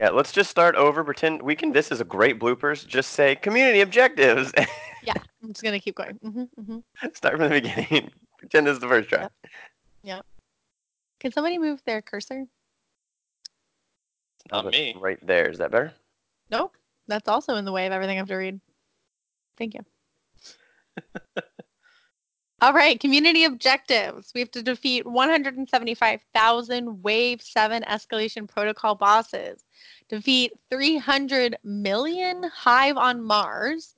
Yeah, let's just start over. Pretend we can. This is a great bloopers. Just say community objectives. <laughs> Yeah, I'm just gonna keep going. hmm hmm start from the beginning. <laughs> Pretend this is the first try. Yep. Can somebody move their cursor? Not me. Right there. Is that better? Nope. That's also in the way of everything I have to read. Thank you. <laughs> All right, community objectives. We have to defeat 175,000 Wave 7 escalation protocol bosses, defeat 300 million Hive on Mars,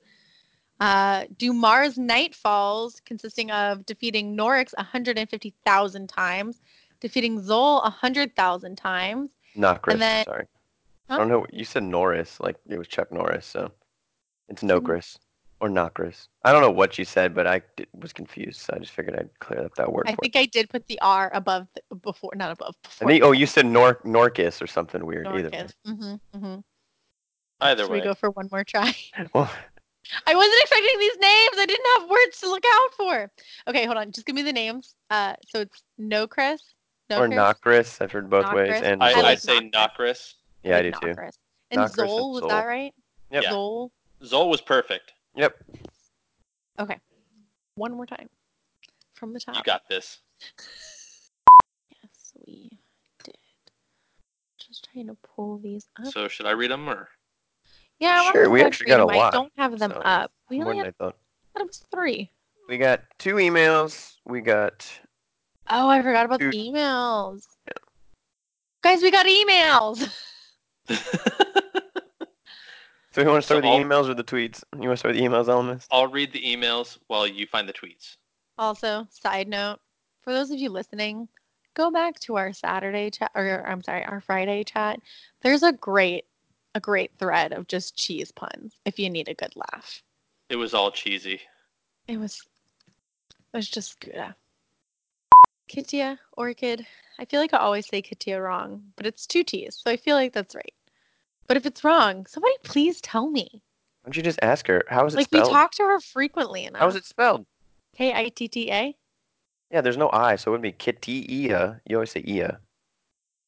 uh, do Mars Nightfalls, consisting of defeating Norix 150,000 times, defeating Xol 100,000 times. Not Chris. then- sorry. Huh? I don't know. You said Norris, like it was Chuck Norris, so it's no Chris or not Chris. I don't know what you said, but I d- was confused, so I just figured I'd clear up that word I for think I did put the R above the, before, not above. Before I think, oh, you said Nor Norcus or something weird. Either way. Mm-hmm, mm-hmm. Either Should way. we go for one more try? <laughs> Well, I wasn't expecting these names. I didn't have words to look out for. Okay, hold on. Just give me the names. Uh, so it's no Chris, no or Chris, not Chris. I've heard both Not ways. And I, I like say Nokris. Nokris. yeah, I do like too. not And Not Chris and Xol, was that right? Yep. Yeah. Xol. Xol was perfect. Yep. Okay. One more time. From the top. You got this. Yes, we did. Just trying to pull these up. So should I read them or? yeah, why Sure, we actually got read a 'em? I don't have them so up. We More only than had, I thought. thought it was three. We got two emails. We got Oh, I forgot about the Two- emails. Guys, we got emails. <laughs> <laughs> So you want to start So with the I'll- emails or the tweets? You want to start with the emails, Elmas? I'll read the emails while you find the tweets. Also, side note, for those of you listening, go back to our Saturday chat or I'm sorry, our Friday chat. There's a great a great thread of just cheese puns if you need a good laugh. It was all cheesy. It was it was just good. Kitia, Orchid. I feel like I always say Kitia wrong, but it's two T's, so I feel like that's right. But if it's wrong, somebody please tell me. Why don't you just ask her? How is it Like we talk to her frequently enough. How is it spelled? K I T T A? Yeah, there's no I, so it would be Kittia. You always say Ia.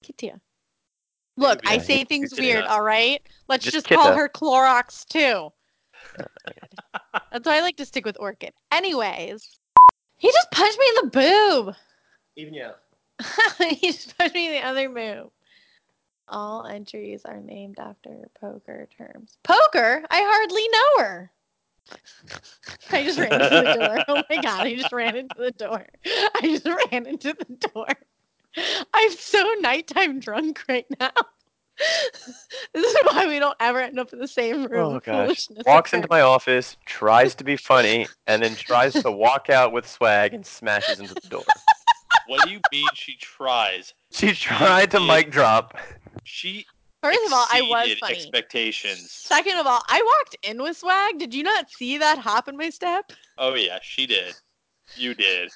Kitia. Look, I say things weird, all right? Let's Just just, call her Clorox too. <laughs> That's why I like to stick with Orchid. Anyways, he just punched me in the boob. Even yeah. <laughs> he just punched me in the other boob. All entries are named after poker terms. Poker? I hardly know her. <laughs> I just ran into the door. <laughs> Oh my god, I just ran into the door. I just ran into the door. I'm so nighttime drunk right now. <laughs> this is why we don't ever end up in the same oh room. Oh gosh. Walks into my office, tries to be funny, and then tries to walk out with swag and smashes into the door. What do you mean she tries? She tried to did. mic drop. She First of all, I was funny. expectations. Second of all, I walked in with swag. Did you not see that hop in my step? Oh yeah, she did. You did.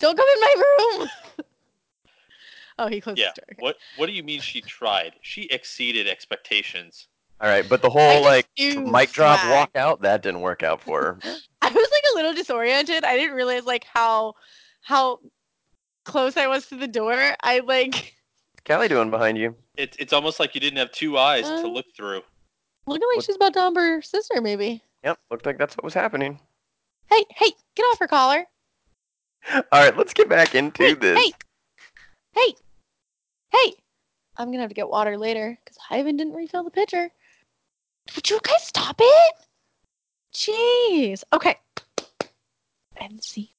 Don't come in my room. <laughs> oh, he closed Yeah. the door. What What do you mean she tried? She exceeded expectations. All right, but the whole like mic drop, swag. walk out, that didn't work out for her. <laughs> I was like a little disoriented. I didn't realize like how how close I was to the door. I like Callie doing behind you? It's It's almost like you didn't have two eyes to Uh, look through. looking like What- she's about to hump her sister, maybe. Yep, looked like that's what was happening. Hey, hey, get off her collar. All right, let's get back into Hey, this. hey, hey, hey. I'm gonna have to get water later because Ivan didn't refill the pitcher. Would you guys stop it? Jeez. Okay. And see.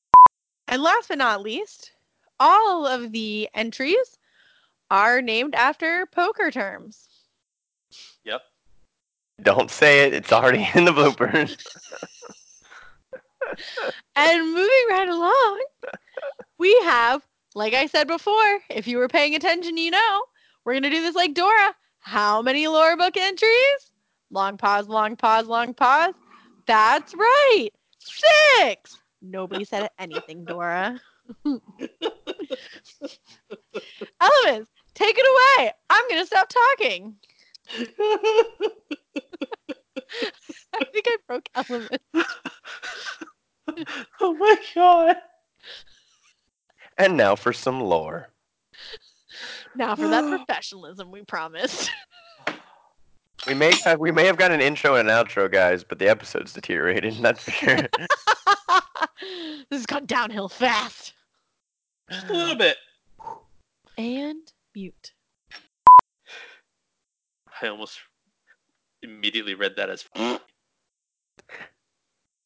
And last but not least, all of the entries are named after poker terms. Yep. Don't say it. It's already in the bloopers. And moving right along, we have like I said before, if you were paying attention, you know, we're going to do this like Dora. How many lore book entries? Long pause, long pause, long pause. That's right. Six. Nobody said anything, Dora. <laughs> Elements, take it away. I'm going to stop talking. <laughs> I think I broke Elements. <laughs> oh my god. And now for some lore. Now for that <gasps> professionalism we promised. <laughs> We may have we may have got an intro and an outro, guys, but the episode's deteriorated. That's for sure. this has gone downhill fast. Just a little bit. And mute. <laughs> I almost immediately read that as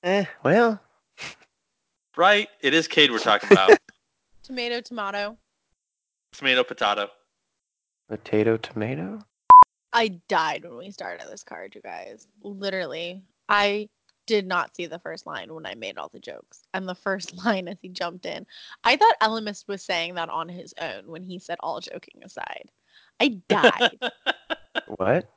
eh, well, right. It is Cade we're talking about. <laughs> Tomato, tomato. Tomato, potato. potato, tomato. I died when we started this card, you guys. Literally. I did not see the first line when I made all the jokes. And the first <laughs> line as he jumped in. I thought Elemist was saying that on his own when he said all joking aside. I died. <laughs> What?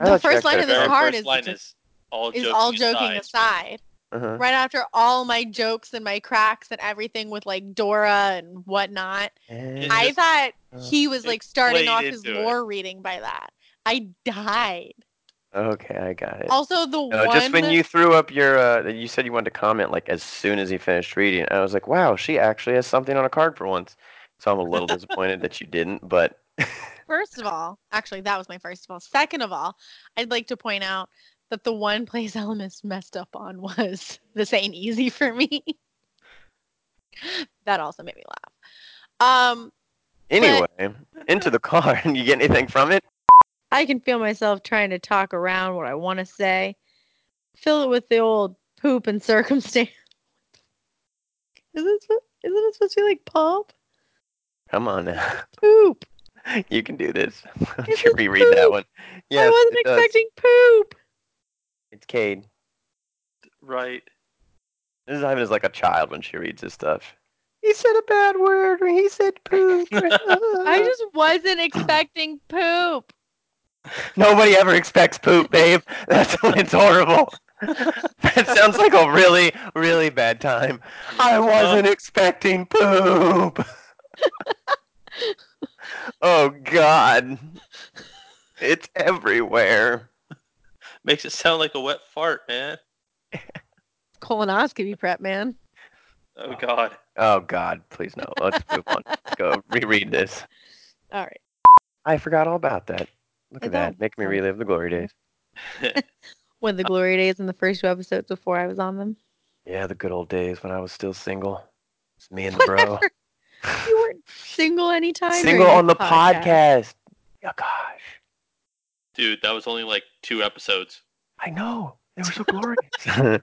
I The first line of this Very card. card is line is all is joking all joking aside. aside. Uh-huh. Right after all my jokes and my cracks and everything with like Dora and whatnot. Eh, I just- thought uh, he was like starting off his into it. reading by that. I died. Okay, I got it. Also, the No, one just when you threw up your, uh, you said you wanted to comment like as soon as he finished reading. I was like, wow, she actually has something on a card for once. So I'm a little disappointed that you didn't, but <laughs> First of all, actually, that was my first of all. Second of all, I'd like to point out that the one place <laughs> Elemis messed up on was <laughs> this ain't easy for me. that also made me laugh. Um, anyway, into the car. And you get anything from it? I can feel myself trying to talk around what I want to say. Fill it with the old poop and <laughs> circumstance. Is it, spo- isn't it supposed to be like pump? Come on now. <laughs> Poop. You can do this. Why don't It's you a reread that poop. one? I Yes, wasn't it does. expecting poop. It's Cade. Right. This is Ivan is like a child when she reads this stuff. He said a bad word or he said poop. <laughs> I just wasn't expecting poop. Nobody ever expects poop, babe. <laughs> That's when it's horrible. <laughs> that sounds like a really, really bad time. I uh-huh. wasn't expecting poop. <laughs> oh God. It's everywhere. Makes it sound like a wet fart, man. Colonoscopy prep, man. Oh god. Oh God, please no. Let's move on. Go reread this. All right. I forgot all about that. Look at that. don't. Make me relive the glory days. <laughs> <laughs> When the glory days in the first two episodes before I was on them. Yeah, the good old days when I was still single. It's me and the <laughs> bro. You weren't single anytime. single on the this podcast. Yeah, gosh. Dude, that was only like two episodes. I know. They were so glorious.